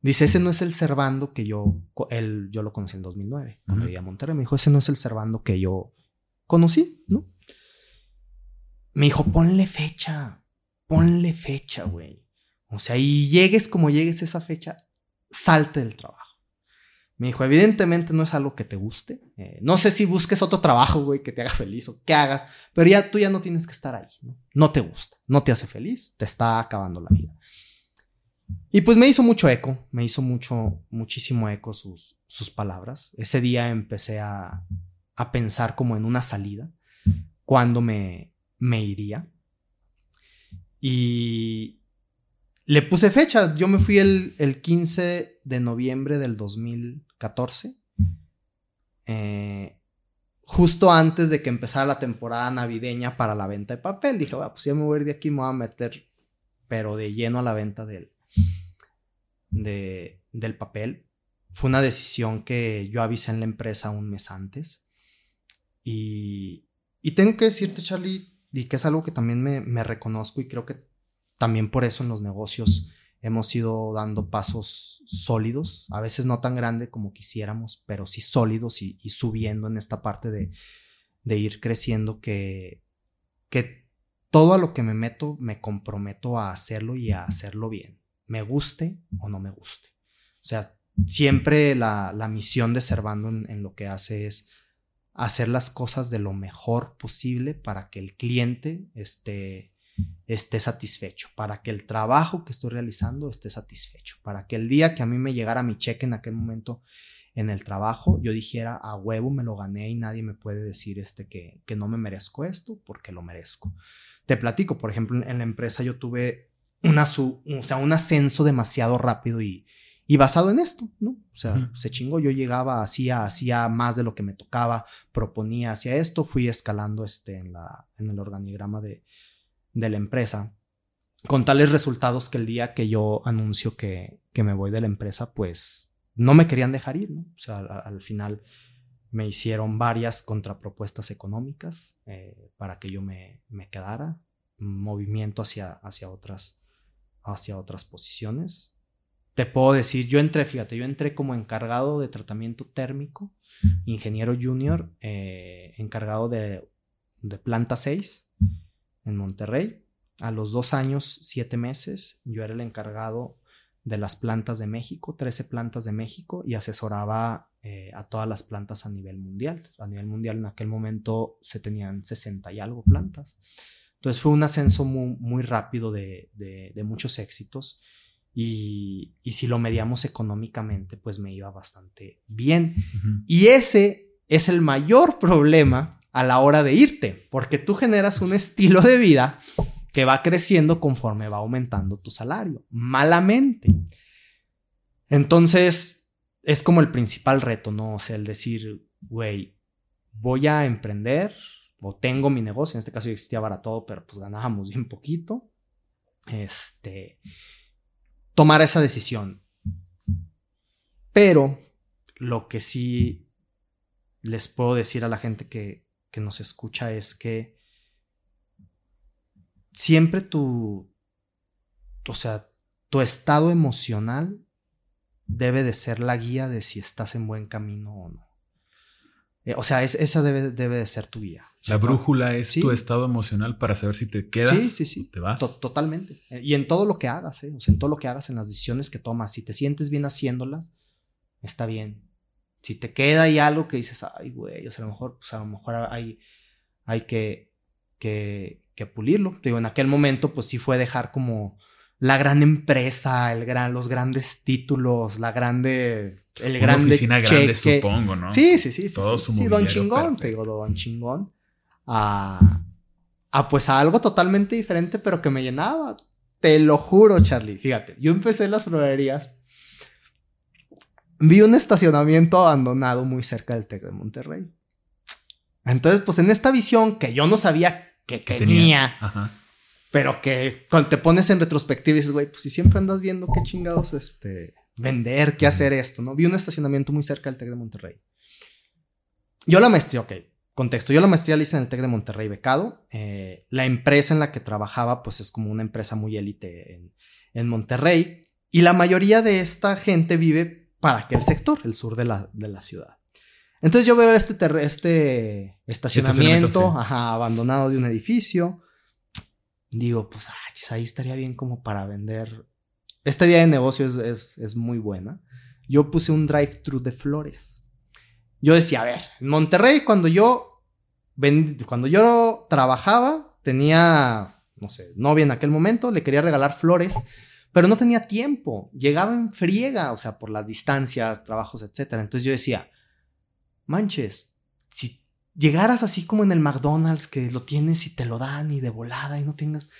dice, ese no es el Servando que yo, él, yo lo conocí en 2009, cuando uh a Monterrey, me dijo, ese no es el Servando que yo conocí, ¿no? Me dijo, ponle fecha, ponle fecha, güey. O sea, y llegues como llegues a esa fecha, salte del trabajo. Me dijo, evidentemente no es algo que te guste. Eh, no sé si busques otro trabajo, güey, que te haga feliz o que hagas, pero ya tú ya no tienes que estar ahí, ¿no? Te gusta, no te hace feliz, te está acabando la vida. Y pues me hizo mucho eco, me hizo mucho, muchísimo eco sus, sus palabras. Ese día empecé a, a pensar como en una salida, cuando me, me iría. Y, le puse fecha. Yo me fui el, el 15 de noviembre del 2014. Eh, justo antes de que empezara la temporada navideña para la venta de papel. Dije, pues ya me voy a ir de aquí, me voy a meter, pero de lleno a la venta del, de, del papel. Fue una decisión que yo avisé en la empresa un mes antes. Y, y tengo que decirte, Charlie, y que es algo que también me, me reconozco y creo que también por eso en los negocios hemos ido dando pasos sólidos, a veces no tan grande como quisiéramos, pero sí sólidos y, subiendo en esta parte de, ir creciendo que, todo a lo que me meto me comprometo a hacerlo y a hacerlo bien, me guste o no me guste. O sea, siempre la, misión de Servando en, en, lo que hace es hacer las cosas de lo mejor posible para que el cliente esté esté satisfecho, para que el trabajo que estoy realizando esté satisfecho, para que el día que a mí me llegara mi cheque en aquel momento en el trabajo, yo dijera, a huevo me lo gané y nadie me puede decir este que, que no me merezco esto porque lo merezco. Te platico, por ejemplo, en la empresa yo tuve una o sea, un ascenso demasiado rápido y, y basado en esto, ¿no? O sea, se chingó, yo llegaba, hacía, hacía más de lo que me tocaba, proponía hacia esto, fui escalando este en, la, en el organigrama de, de la empresa, con tales resultados que el día que yo anuncio que, que me voy de la empresa, pues no me querían dejar ir. O sea, al, final me hicieron varias contrapropuestas económicas eh, para que yo me, me, quedara, movimiento hacia, hacia, otras, hacia otras posiciones. Te puedo decir, yo entré, fíjate, yo entré como encargado de tratamiento térmico, ingeniero junior, eh, encargado de, de planta 6 en Monterrey. A los dos años, siete meses, yo era el encargado de las plantas de México, 13 plantas de México, y asesoraba eh, a todas las plantas a nivel mundial. A nivel mundial en aquel momento se tenían 60 y algo plantas. Entonces fue un ascenso muy, muy rápido de, de, muchos éxitos. Y, y, si lo mediamos económicamente, pues me iba bastante bien. Y ese es el mayor problema a la hora de irte, porque tú generas un estilo de vida que va creciendo conforme va aumentando tu salario, malamente. Entonces, es como el principal reto, ¿no? O sea, el decir, güey, voy a emprender o tengo mi negocio, en este caso existía para todo, pero pues ganábamos bien poquito. Este, tomar esa decisión. Pero lo que sí les puedo decir a la gente que, que nos escucha es que siempre tu, o sea, tu estado emocional debe de ser la guía de si estás en buen camino o no. Eh, o sea, esa debe, debe, de ser tu guía. La brújula es tu estado emocional para saber si te quedas sí, sí, sí. te vas. totalmente. Eh, y en todo lo que hagas, ¿eh? o sea, en todo lo que hagas, en las decisiones que tomas, si te sientes bien haciéndolas, está bien. Si te queda ahí algo que dices, ay, güey, o sea, a lo mejor, pues a lo mejor hay, hay que, que, que pulirlo. Digo, en aquel momento, pues sí fue dejar como la gran empresa, el gran, los grandes títulos, la grande, el Una grande oficina grande, supongo, ¿no? Sí, sí, sí, sí, Todo sí, sí don chingón, te digo, don chingón, a, a pues a algo totalmente diferente, pero que me llenaba. Te lo juro, Charlie. Fíjate, yo empecé las florerías vi un estacionamiento abandonado muy cerca del TEC de Monterrey. Entonces, pues en esta visión que yo no sabía que tenía, pero que cuando te pones en retrospectiva y dices, güey, pues si siempre andas viendo qué chingados, este, vender, qué hacer esto, ¿no? Vi un estacionamiento muy cerca del TEC de Monterrey. Yo la maestría, ok, contexto, yo la maestría la hice en el TEC de Monterrey becado. Eh, la empresa en la que trabajaba, pues es como una empresa muy élite en, en, Monterrey. Y la mayoría de esta gente vive para aquel sector, el sur de la, de la ciudad. Entonces yo veo este, este estacionamiento, abandonado de un edificio. Digo, pues ahí estaría bien como para vender. Esta idea de negocio es, es, muy buena. Yo puse un drive-thru de flores. Yo decía, a ver, en Monterrey cuando yo, cuando yo trabajaba, tenía, no sé, novia en aquel momento, le quería regalar flores, pero no tenía tiempo. Llegaba en friega, o sea, por las distancias, trabajos, etc. Entonces yo decía, manches, si llegaras así como en el McDonald's que lo tienes y te lo dan y de volada y no tengas...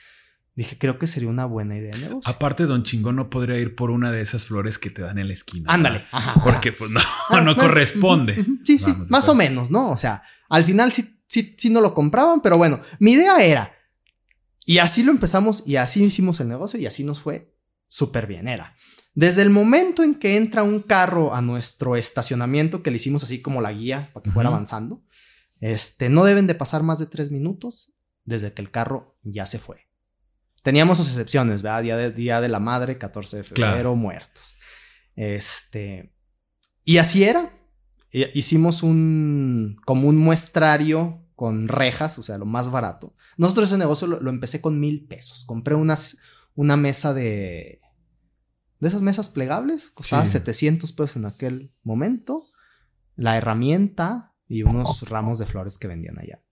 Dije, creo que sería una buena idea de negocio. Aparte, Don Chingón no podría ir por una de esas flores que te dan en la esquina. Ándale. Porque pues no, ah, no corresponde. Sí, sí, más o menos, ¿no? O sea, al final sí, sí, sí no lo compraban, pero bueno, mi idea era, y así lo empezamos y así hicimos el negocio y así nos fue súper bien. Era, desde el momento en que entra un carro a nuestro estacionamiento, que le hicimos así como la guía para que fuera avanzando, este, no deben de pasar más de tres minutos desde que el carro ya se fue. Teníamos sus excepciones, ¿verdad? Día de, día de la madre, 14 de febrero, muertos. Este, y así era. Hicimos un, como un muestrario con rejas, o sea, lo más barato. Nosotros ese negocio lo, empecé con mil pesos. Compré unas, una mesa de, de esas mesas plegables, costaba 700 pesos en aquel momento, la herramienta y unos ramos de flores que vendían allá.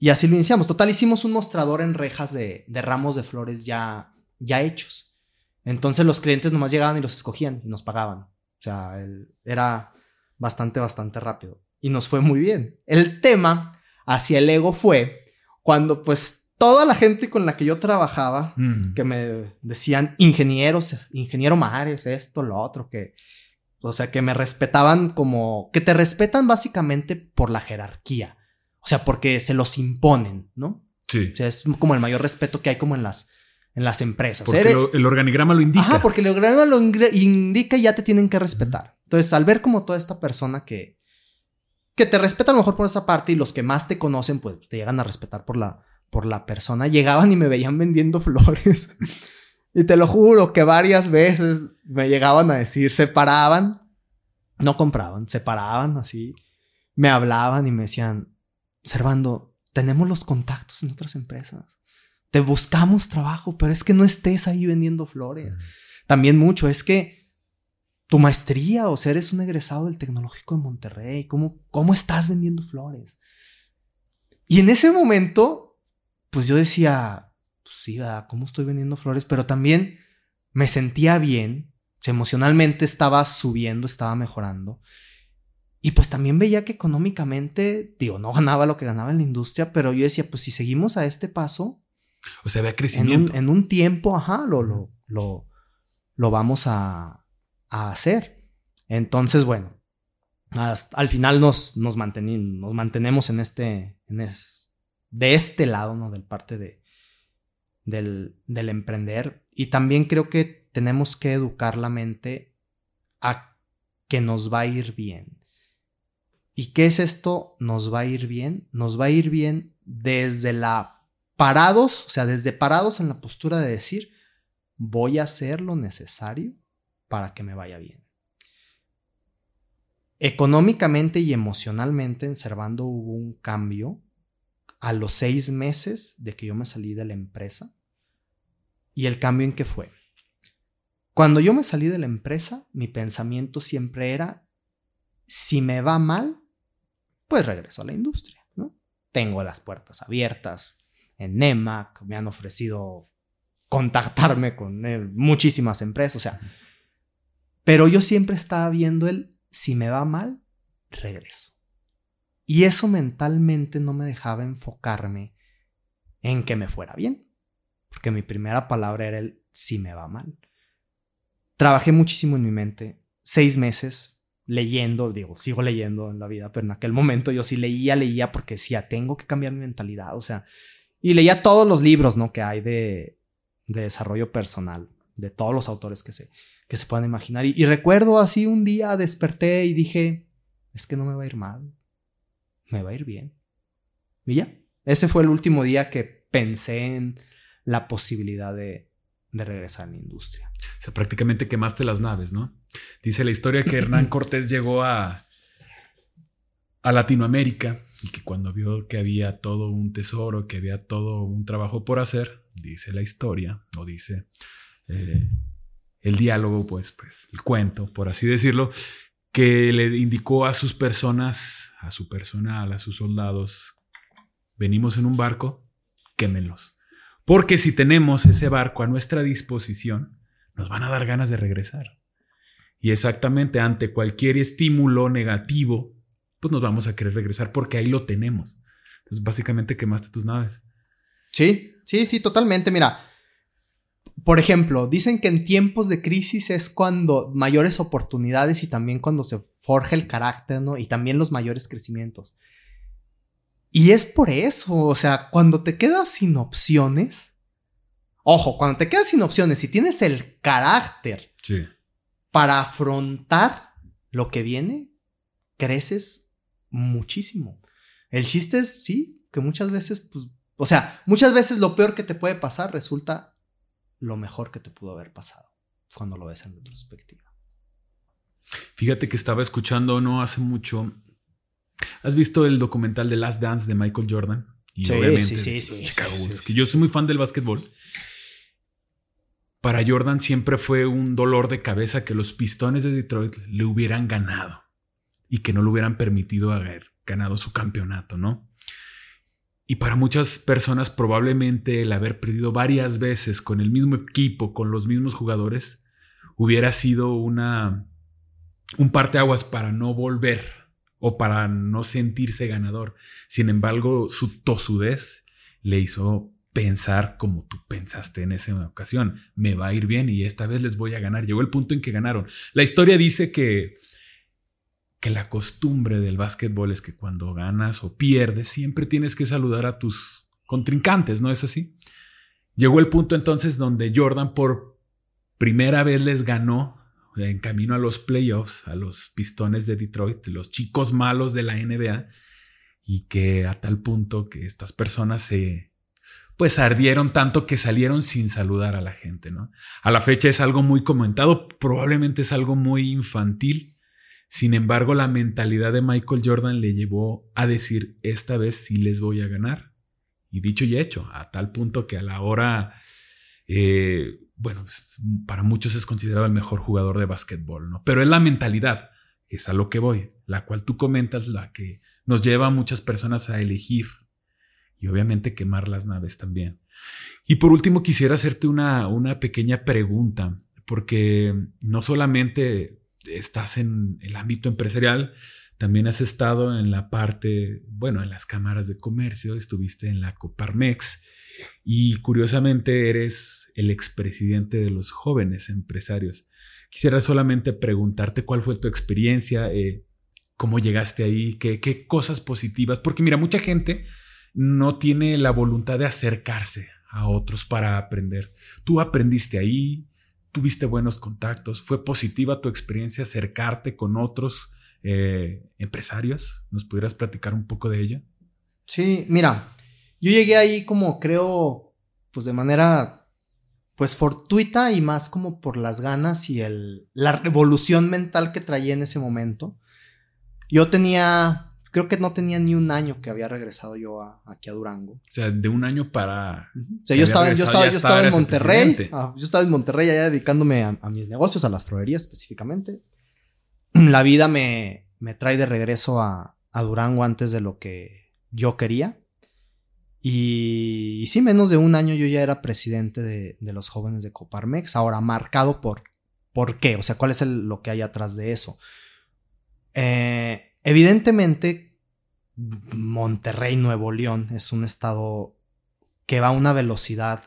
Y así lo iniciamos. Total, hicimos un mostrador en rejas de, ramos de flores ya, ya hechos. Entonces los clientes nomás llegaban y los escogían y nos pagaban. O sea, era bastante, bastante rápido. Y nos fue muy bien. El tema hacia el ego fue cuando pues toda la gente con la que yo trabajaba, mm. que me decían ingenieros, ingeniero Mares, esto, lo otro, que, o sea, que me respetaban como, que te respetan básicamente por la jerarquía, o sea, porque se los imponen, ¿no? Sí. O sea, es como el mayor respeto que hay como en las, en las empresas. Porque el organigrama lo indica. Ajá, porque el organigrama lo indica y ya te tienen que respetar. Entonces, al ver como toda esta persona que, que te respeta a lo mejor por esa parte y los que más te conocen, pues te llegan a respetar por la, por la persona, llegaban y me veían vendiendo flores. y te lo juro que varias veces me llegaban a decir, se paraban, no compraban, se paraban así, me hablaban y me decían, Servando, tenemos los contactos en otras empresas. Te buscamos trabajo, pero es que no estés ahí vendiendo flores. También mucho, es que tu maestría, o sea, eres un egresado del Tecnológico de Monterrey, ¿cómo, cómo estás vendiendo flores? Y en ese momento pues yo decía, pues sí, ¿cómo estoy vendiendo flores? Pero también me sentía bien, emocionalmente estaba subiendo, estaba mejorando. Y pues también veía que económicamente, digo, no ganaba lo que ganaba en la industria, pero yo decía, pues si seguimos a este paso. O sea, ve crecimiento. En un, tiempo, ajá, lo, lo, lo, lo vamos a, a, hacer. Entonces, bueno, al final nos, nos, nos mantenemos en este, en, es, de este lado, ¿no? Del parte de, del, del emprender. Y también creo que tenemos que educar la mente a que nos va a ir bien. ¿Y qué es esto? Nos va a ir bien. Nos va a ir bien desde la parados, o sea, desde parados en la postura de decir, voy a hacer lo necesario para que me vaya bien. Económicamente y emocionalmente en Servando hubo un cambio a los seis meses de que yo me salí de la empresa y el cambio en que fue. Cuando yo me salí de la empresa, mi pensamiento siempre era, si me va mal, pues regreso a la industria, ¿no? Tengo las puertas abiertas en NEMAC, me han ofrecido contactarme con muchísimas empresas, o sea, pero yo siempre estaba viendo el, si me va mal, regreso. Y eso mentalmente no me dejaba enfocarme en que me fuera bien. Porque mi primera palabra era el si me va mal. Trabajé muchísimo en mi mente, seis meses leyendo, digo, sigo leyendo en la vida, pero en aquel momento yo sí leía, leía porque decía, tengo que cambiar mi mentalidad, o sea, y leía todos los libros, ¿no? Que hay de, de desarrollo personal, de todos los autores que se, que se puedan imaginar. Y, recuerdo así un día desperté y dije, es que no me va a ir mal, me va a ir bien. Y ya, ese fue el último día que pensé en la posibilidad de, de regresar a la industria. O sea, prácticamente quemaste las naves, ¿no? Dice la historia que Hernán Cortés llegó a, a Latinoamérica y que cuando vio que había todo un tesoro, que había todo un trabajo por hacer, dice la historia, o dice eh, el diálogo, pues, pues, el cuento, por así decirlo, que le indicó a sus personas, a su personal, a sus soldados, venimos en un barco, quémenlos. Porque si tenemos ese barco a nuestra disposición, nos van a dar ganas de regresar. Y exactamente ante cualquier estímulo negativo, pues nos vamos a querer regresar porque ahí lo tenemos. Entonces, básicamente quemaste tus naves. Sí, sí, sí, totalmente. Mira, por ejemplo, dicen que en tiempos de crisis es cuando mayores oportunidades y también cuando se forja el carácter, ¿no? Y también los mayores crecimientos. Y es por eso, o sea, cuando te quedas sin opciones, ojo, cuando te quedas sin opciones, si tienes el carácter para afrontar lo que viene, creces muchísimo. El chiste es, sí, que muchas veces, pues, o sea, muchas veces lo peor que te puede pasar resulta lo mejor que te pudo haber pasado cuando lo ves en retrospectiva. Fíjate que estaba escuchando no hace mucho. ¿Has visto el documental de Last Dance de Michael Jordan? Y sí, sí, sí, sí, yo soy muy fan del básquetbol. Para Jordan siempre fue un dolor de cabeza que los pistones de Detroit le hubieran ganado y que no le hubieran permitido haber ganado su campeonato, ¿no? Y para muchas personas probablemente el haber perdido varias veces con el mismo equipo, con los mismos jugadores, hubiera sido una un parteaguas para no volver o para no sentirse ganador. Sin embargo, su tosudez le hizo pensar como tú pensaste en esa ocasión. Me va a ir bien y esta vez les voy a ganar. Llegó el punto en que ganaron. La historia dice que que la costumbre del básquetbol es que cuando ganas o pierdes, siempre tienes que saludar a tus contrincantes, ¿no es así? Llegó el punto entonces donde Jordan por primera vez les ganó en camino a los playoffs, a los pistones de Detroit, los chicos malos de la NBA, y que a tal punto que estas personas se, pues ardieron tanto que salieron sin saludar a la gente, ¿no? A la fecha es algo muy comentado, probablemente es algo muy infantil, sin embargo, la mentalidad de Michael Jordan le llevó a decir, esta vez sí les voy a ganar. Y dicho y hecho, a tal punto que a la hora, eh, bueno, pues, para muchos es considerado el mejor jugador de básquetbol, ¿no? Pero es la mentalidad, es a lo que voy, la cual tú comentas, la que nos lleva a muchas personas a elegir y obviamente quemar las naves también. Y por último, quisiera hacerte una, una pequeña pregunta, porque no solamente estás en el ámbito empresarial, también has estado en la parte, bueno, en las cámaras de comercio, estuviste en la Coparmex y curiosamente eres el expresidente de los jóvenes empresarios. Quisiera solamente preguntarte cuál fue tu experiencia, eh, cómo llegaste ahí, qué, qué cosas positivas, porque mira, mucha gente no tiene la voluntad de acercarse a otros para aprender. Tú aprendiste ahí, tuviste buenos contactos, fue positiva tu experiencia acercarte con otros eh, empresarios. ¿Nos pudieras platicar un poco de ella? Sí, mira, yo llegué ahí como creo, pues de manera, pues fortuita y más como por las ganas y el, la revolución mental que traía en ese momento. Yo tenía creo que no tenía ni un año que había regresado yo aquí a Durango. O sea, de un año para. O sea, yo estaba, yo estaba, yo estaba en Monterrey. Ah, yo estaba en Monterrey allá dedicándome a, mis negocios, a las florerías específicamente. La vida me, me trae de regreso a, a, Durango antes de lo que yo quería. Y, sí, menos de un año yo ya era presidente de, de los jóvenes de Coparmex. Ahora, marcado por. ¿Por qué? O sea, ¿cuál es el, lo que hay atrás de eso? Eh Evidentemente, Monterrey, Nuevo León, es un estado que va a una velocidad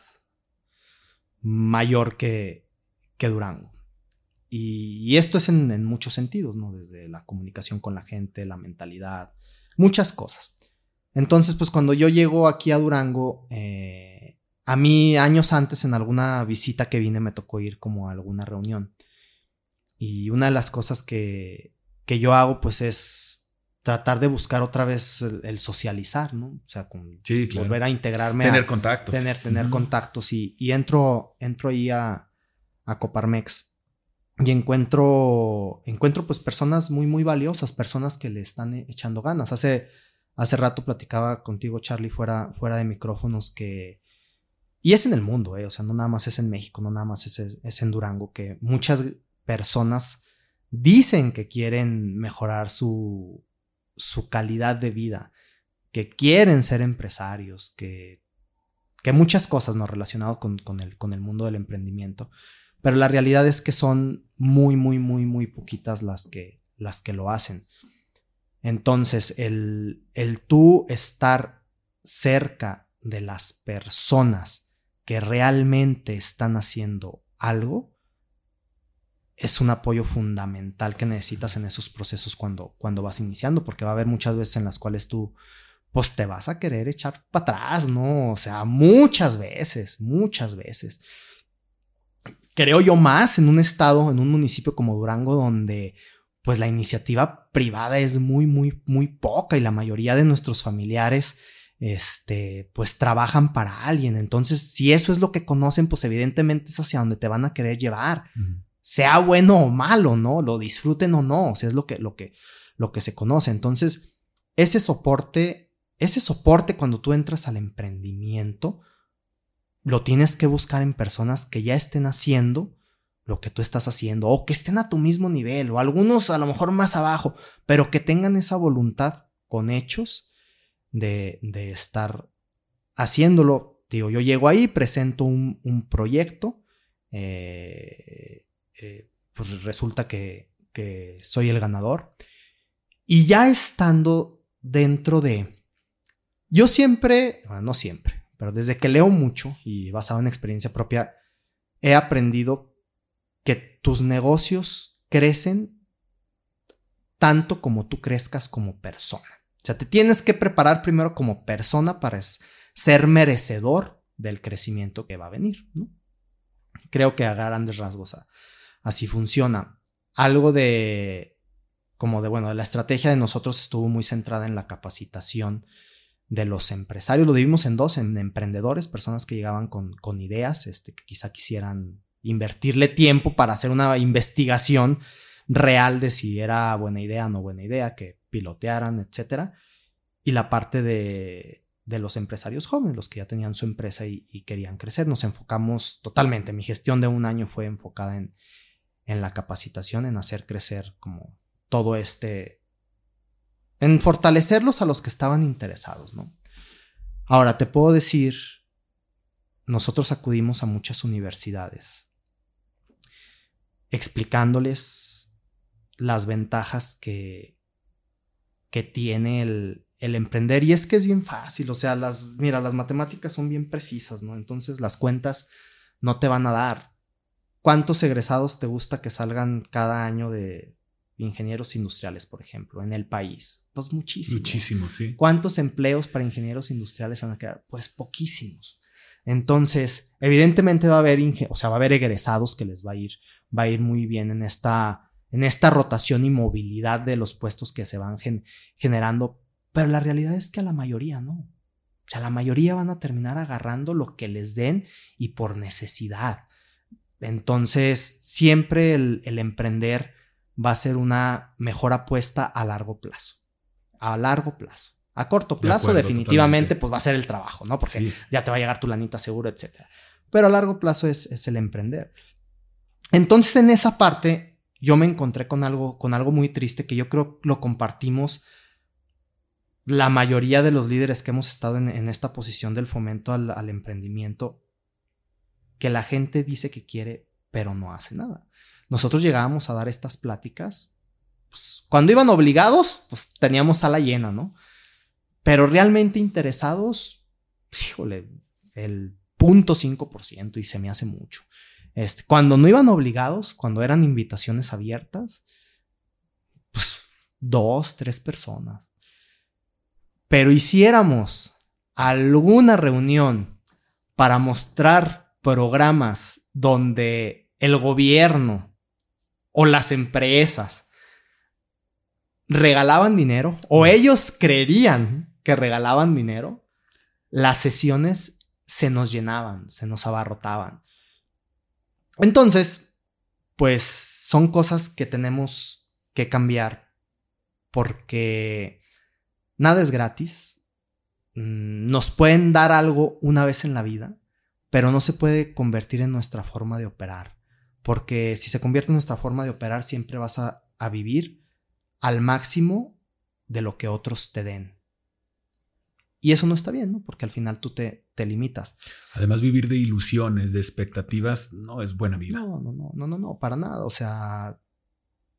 mayor que, que Durango. Y, esto es en, muchos sentidos, ¿no? Desde la comunicación con la gente, la mentalidad, muchas cosas. Entonces, pues cuando yo llego aquí a Durango, eh, a mí años antes en alguna visita que vine me tocó ir como a alguna reunión. y una de las cosas que, que yo hago pues es tratar de buscar otra vez el, socializar, ¿no? O sea, con volver a integrarme. Tener contactos. Tener, tener contactos y, y, entro, entro ahí a, a Coparmex y encuentro, encuentro pues personas muy, muy valiosas, personas que le están echando ganas. Hace, hace rato platicaba contigo, Charlie, fuera, fuera de micrófonos que... Y es en el mundo, ¿eh? o sea, no nada más es en México, no nada más es, es en Durango, que muchas personas dicen que quieren mejorar su, su calidad de vida, que quieren ser empresarios, que, que muchas cosas no relacionadas con, con, el, con el mundo del emprendimiento. Pero la realidad es que son muy, muy, muy, muy poquitas las que, las que lo hacen. Entonces, el, el tú estar cerca de las personas que realmente están haciendo algo es un apoyo fundamental que necesitas en esos procesos cuando, cuando vas iniciando, porque va a haber muchas veces en las cuales tú, pues te vas a querer echar para atrás, ¿no? O sea, muchas veces, muchas veces. Creo yo más en un estado, en un municipio como Durango, donde pues la iniciativa privada es muy, muy, muy poca y la mayoría de nuestros familiares, este, pues trabajan para alguien. Entonces, si eso es lo que conocen, pues evidentemente es hacia donde te van a querer llevar sea bueno o malo, ¿no? Lo disfruten o no, o sea, es lo que, lo que, lo que se conoce. Entonces, ese soporte, ese soporte cuando tú entras al emprendimiento, lo tienes que buscar en personas que ya estén haciendo lo que tú estás haciendo o que estén a tu mismo nivel o algunos a lo mejor más abajo, pero que tengan esa voluntad con hechos de, de estar haciéndolo. Digo, yo llego ahí, presento un, un proyecto, eh, eh, pues resulta que, soy el ganador. Y ya estando dentro de... Yo siempre, no siempre, pero desde que leo mucho y basado en experiencia propia, he aprendido que tus negocios crecen tanto como tú crezcas como persona. O sea, te tienes que preparar primero como persona para ser merecedor del crecimiento que va a venir. Creo que a grandes rasgos así funciona. Algo de, como de, bueno, la estrategia de nosotros estuvo muy centrada en la capacitación de los empresarios. Lo dividimos en dos, en emprendedores, personas que llegaban con, con ideas, este, que quizá quisieran invertirle tiempo para hacer una investigación real de si era buena idea o no buena idea, que pilotearan, etc. Y la parte de, de los empresarios jóvenes, los que ya tenían su empresa y, querían crecer. Nos enfocamos totalmente. Mi gestión de un año fue enfocada en, en la capacitación, en hacer crecer como todo este, en fortalecerlos a los que estaban interesados, ¿no? Ahora, te puedo decir, nosotros acudimos a muchas universidades explicándoles las ventajas que, que tiene el, el emprender. Y es que es bien fácil, o sea, las, mira, las matemáticas son bien precisas, ¿no? Entonces las cuentas no te van a dar. ¿Cuántos egresados te gusta que salgan cada año de ingenieros industriales, por ejemplo, en el país? Pues muchísimos. Muchísimos, sí. ¿Cuántos empleos para ingenieros industriales van a quedar? Pues poquísimos. Entonces, evidentemente va a haber, o sea, va a haber egresados que les va a ir, va a ir muy bien en esta, en esta rotación y movilidad de los puestos que se van generando, pero la realidad es que a la mayoría no. O sea, la mayoría van a terminar agarrando lo que les den y por necesidad. Entonces, siempre el, emprender va a ser una mejor apuesta a largo plazo. A largo plazo. A corto plazo, definitivamente, pues va a ser el trabajo, ¿no? Porque ya te va a llegar tu lanita seguro, etc. Pero a largo plazo es, el emprender. Entonces, en esa parte, yo me encontré con algo, con algo muy triste que yo creo lo compartimos la mayoría de los líderes que hemos estado en, esta posición del fomento al emprendimiento que la gente dice que quiere, pero no hace nada. Nosotros llegábamos a dar estas pláticas, pues, cuando iban obligados, pues teníamos sala llena, ¿no? Pero realmente interesados, híjole, el 0.5% y se me hace mucho. Este, cuando no iban obligados, cuando eran invitaciones abiertas, pues dos, tres personas. Pero hiciéramos alguna reunión para mostrar programas donde el gobierno o las empresas regalaban dinero o ellos creerían que regalaban dinero, las sesiones se nos llenaban, se nos abarrotaban. Entonces, pues son cosas que tenemos que cambiar porque nada es gratis. Mm, nos pueden dar algo una vez en la vida, pero no se puede convertir en nuestra forma de operar. Porque si se convierte en nuestra forma de operar, siempre vas a, vivir al máximo de lo que otros te den. Y eso no está bien, ¿no? Porque al final tú te, te, limitas. Además, vivir de ilusiones, de expectativas, no es buena vida. No, no, no, no, no, no, para nada. O sea,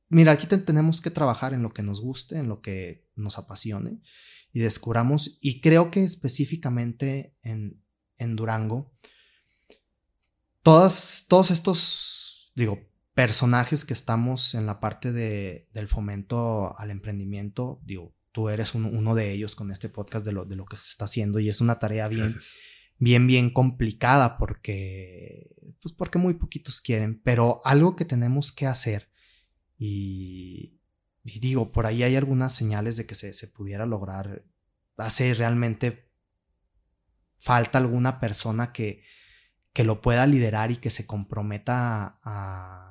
mira, aquí tenemos que trabajar en lo que nos guste, en lo que nos apasione y descubramos. Y creo que específicamente en, en Durango, todas, todos estos, digo, personajes que estamos en la parte de, del fomento al emprendimiento, digo, tú eres uno de ellos con este podcast de lo, de lo que se está haciendo y es una tarea bien, bien, bien complicada porque, pues porque muy poquitos quieren, pero algo que tenemos que hacer y, digo, por ahí hay algunas señales de que se, se pudiera lograr, hace realmente falta alguna persona que, que lo pueda liderar y que se comprometa a,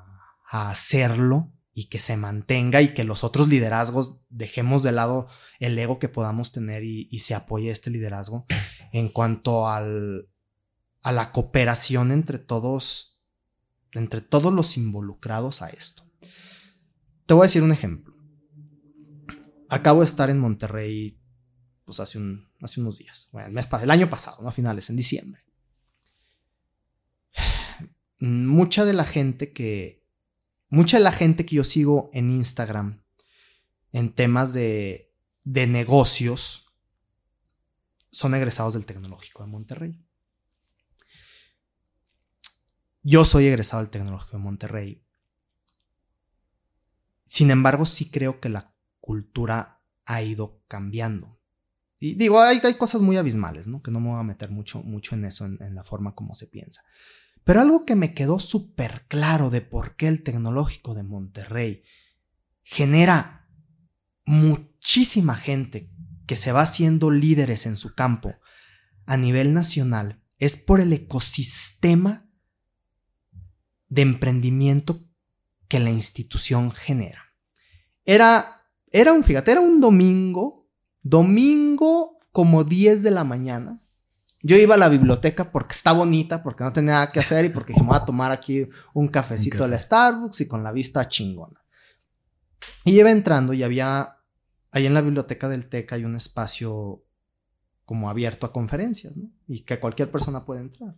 hacerlo y que se mantenga y que los otros liderazgos dejemos de lado el ego que podamos tener y, y se apoye este liderazgo en cuanto al, a la cooperación entre todos, entre todos los involucrados a esto. Te voy a decir un ejemplo. Acabo de estar en Monterrey, pues hace, un, hace unos días, bueno, el, mes, el año pasado, ¿no? a finales, en diciembre mucha de la gente que, mucha de la gente que yo sigo en Instagram en temas de, de negocios son egresados del Tecnológico de Monterrey. Yo soy egresado del Tecnológico de Monterrey. Sin embargo, sí creo que la cultura ha ido cambiando. Y digo, hay, hay cosas muy abismales, ¿no? Que no me voy a meter mucho, mucho en eso, en la forma como se piensa. Pero algo que me quedó súper claro de por qué el tecnológico de Monterrey genera muchísima gente que se va haciendo líderes en su campo a nivel nacional es por el ecosistema de emprendimiento que la institución genera. Era, era un, fíjate, era un domingo, domingo como 10 de la mañana, yo iba a la biblioteca porque está bonita, porque no tenía nada que hacer y porque me voy a tomar aquí un cafecito de la Starbucks y con la vista chingona. Y iba entrando y había, ahí en la biblioteca del TEC hay un espacio como abierto a conferencias, ¿no? Y que cualquier persona puede entrar.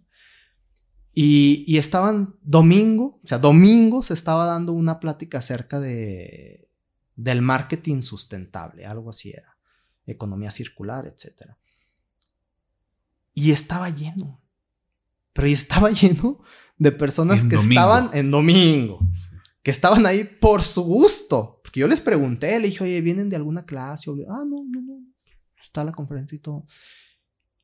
Y, y estaban domingo, o sea, domingo se estaba dando una plática acerca de, del marketing sustentable, algo así era, economía circular, etcétera. Y estaba lleno. Pero estaba lleno de personas que estaban en domingo. Que estaban ahí por su gusto. Porque yo les pregunté, le dije, oye, ¿vienen de alguna clase? ah, no, no, no. Está la conferencia y todo.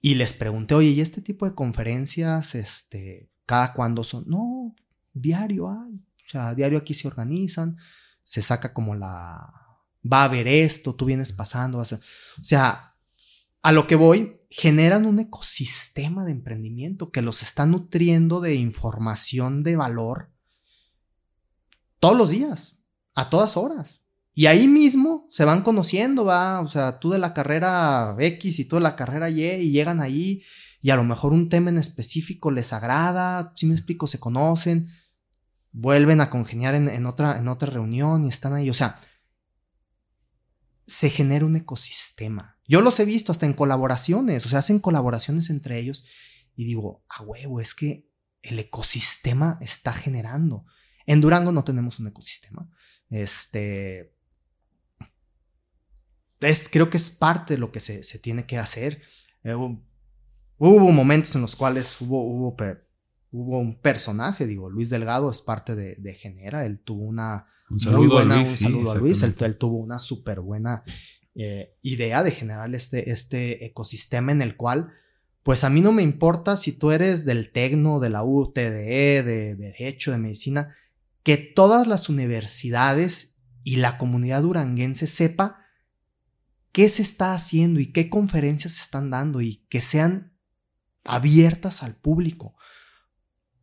Y les pregunté, oye, ¿y este tipo de conferencias, este, cada cuándo son? No, diario hay. O sea, diario aquí se organizan. Se saca como la. Va a haber esto, tú vienes pasando. O sea, a lo que voy, generan un ecosistema de emprendimiento que los está nutriendo de información de valor todos los días, a todas horas. Y ahí mismo se van conociendo, va, o sea, tú de la carrera X y tú de la carrera Y y llegan ahí y a lo mejor un tema en específico les agrada, si me explico, se conocen, vuelven a congeniar en, otra, en otra reunión y están ahí, o sea, se genera un ecosistema. Yo los he visto hasta en colaboraciones, o sea, hacen colaboraciones entre ellos y digo, a huevo, es que el ecosistema está generando. En Durango no tenemos un ecosistema. Este. Es, creo que es parte de lo que se, tiene que hacer. Eh, hubo, momentos en los cuales hubo, hubo, hubo, un personaje, digo, Luis Delgado es parte de, de Genera, él tuvo una un saludo a Luis. Un saludo a Luis. Él, tuvo una súper buena eh, idea de generar este, este ecosistema en el cual, pues a mí no me importa si tú eres del Tecno, de la UTDE, de, Derecho, de Medicina, que todas las universidades y la comunidad duranguense sepa qué se está haciendo y qué conferencias se están dando y que sean abiertas al público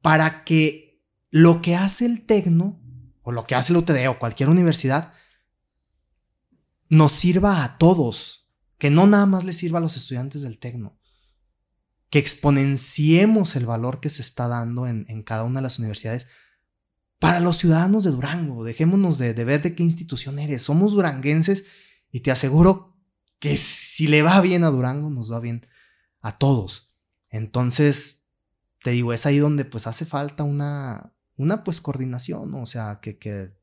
para que lo que hace el Tecno o lo que hace el UTD o cualquier universidad nos sirva a todos, que no nada más le sirva a los estudiantes del Tecno, que exponenciemos el valor que se está dando en, cada una de las universidades para los ciudadanos de Durango. Dejémonos de, de ver de qué institución eres. Somos duranguenses y te aseguro que si le va bien a Durango, nos va bien a todos. Entonces, te digo, es ahí donde pues hace falta una, una pues coordinación, o sea, que, que,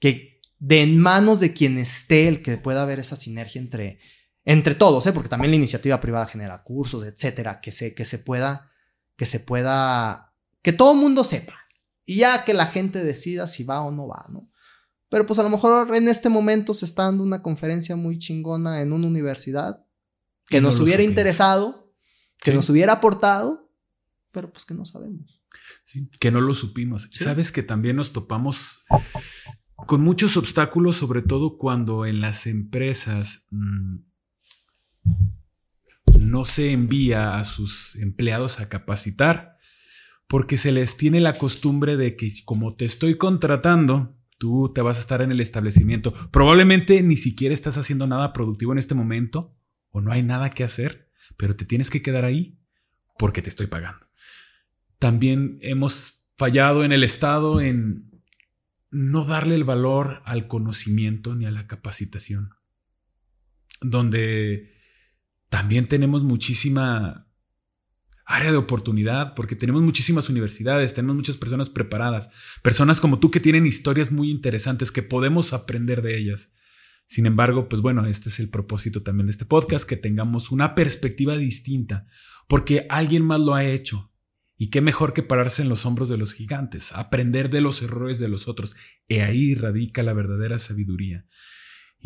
que de en manos de quien esté el que pueda haber esa sinergia entre, entre todos, ¿eh? porque también la iniciativa privada genera cursos, etcétera, que se, que se pueda, que se pueda, que todo el mundo sepa y ya que la gente decida si va o no va, ¿no? Pero pues a lo mejor en este momento se está dando una conferencia muy chingona en una universidad que nos hubiera interesado, que nos hubiera aportado, pero pues que no sabemos. Sí, que no lo supimos. Sabes que también nos topamos con muchos obstáculos, sobre todo cuando en las empresas mm, no se envía a sus empleados a capacitar, porque se les tiene la costumbre de que como te estoy contratando, tú te vas a estar en el establecimiento. Probablemente ni siquiera estás haciendo nada productivo en este momento o no hay nada que hacer, pero te tienes que quedar ahí porque te estoy pagando. También hemos fallado en el Estado en no darle el valor al conocimiento ni a la capacitación, donde también tenemos muchísima área de oportunidad, porque tenemos muchísimas universidades, tenemos muchas personas preparadas, personas como tú que tienen historias muy interesantes que podemos aprender de ellas. Sin embargo, pues bueno, este es el propósito también de este podcast, que tengamos una perspectiva distinta, porque alguien más lo ha hecho. Y qué mejor que pararse en los hombros de los gigantes, aprender de los errores de los otros. Y ahí radica la verdadera sabiduría.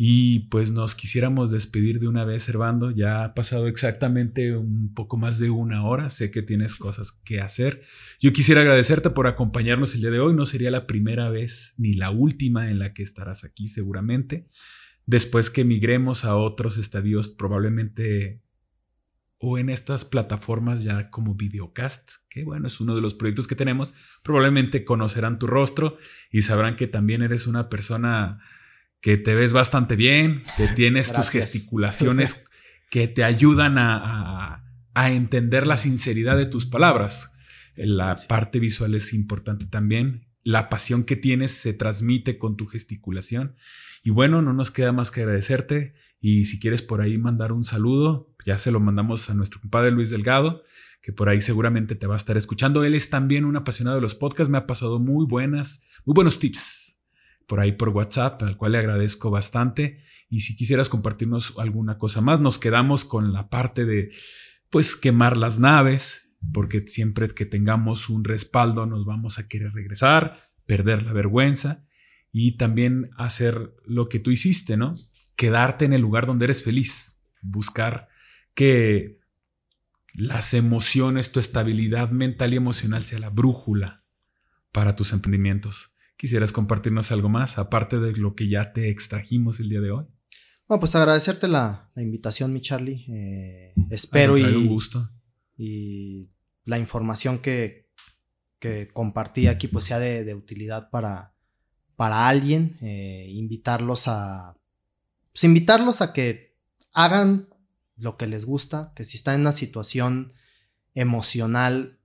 Y pues nos quisiéramos despedir de una vez, Servando. Ya ha pasado exactamente un poco más de una hora. Sé que tienes cosas que hacer. Yo quisiera agradecerte por acompañarnos el día de hoy. No sería la primera vez ni la última en la que estarás aquí seguramente. Después que migremos a otros estadios, probablemente o en estas plataformas ya como videocast, que bueno, es uno de los proyectos que tenemos, probablemente conocerán tu rostro y sabrán que también eres una persona que te ves bastante bien, que tienes tus gesticulaciones que te ayudan a, entender la sinceridad de tus palabras. La parte visual es importante también. La pasión que tienes se transmite con tu gesticulación. Y bueno, no nos queda más que agradecerte. Y si quieres por ahí mandar un saludo, ya se lo mandamos a nuestro compadre Luis Delgado, que por ahí seguramente te va a estar escuchando. Él es también un apasionado de los podcasts, me ha pasado muy buenas, muy buenos tips por ahí por WhatsApp, al cual le agradezco bastante. Y si quisieras compartirnos alguna cosa más, nos quedamos con la parte de, pues, quemar las naves, porque siempre que tengamos un respaldo nos vamos a querer regresar, perder la vergüenza y también hacer lo que tú hiciste, ¿no? Quedarte en el lugar donde eres feliz, buscar que las emociones, tu estabilidad mental y emocional sea la brújula para tus emprendimientos. ¿Quisieras compartirnos algo más, aparte de lo que ya te extrajimos el día de hoy? Bueno, pues agradecerte la, invitación, mi Charlie. Eh, espero y, un gusto. y la información que, que compartí aquí pues sea de, utilidad para, para alguien. Eh, invitarlos a... Pues invitarlos a que hagan lo que les gusta, que si están en una situación emocional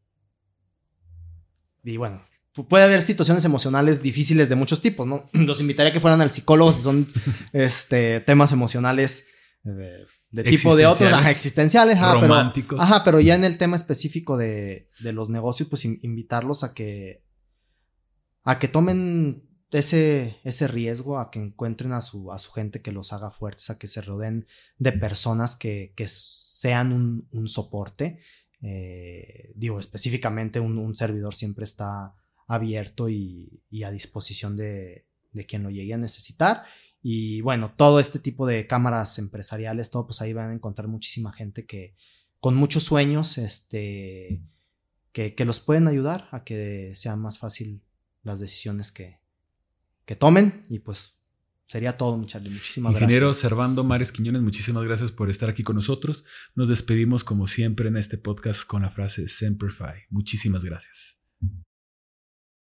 y bueno, puede haber situaciones emocionales difíciles de muchos tipos, ¿no? Los invitaría a que fueran al psicólogo si son este, temas emocionales eh, de, tipo de otros, existenciales, románticos. Pero, ajá, pero ya en el tema específico de, de los negocios, pues invitarlos a que, a que tomen ese, ese riesgo, a que encuentren a su, a su gente que los haga fuertes, a que se rodeen de personas que, que sean un, un soporte. Eh, digo, específicamente un, servidor siempre está abierto y, a disposición de, quien lo llegue a necesitar. Y bueno, todo este tipo de cámaras empresariales, todo, pues ahí van a encontrar muchísima gente que con muchos sueños, este, que, los pueden ayudar a que sea más fácil las decisiones que, que tomen y pues sería todo, Charlie. Muchísimas Ingeniero Servando Mares Quiñones, muchísimas gracias por estar aquí con nosotros. Nos despedimos como siempre en este podcast con la frase Semper. Muchísimas gracias.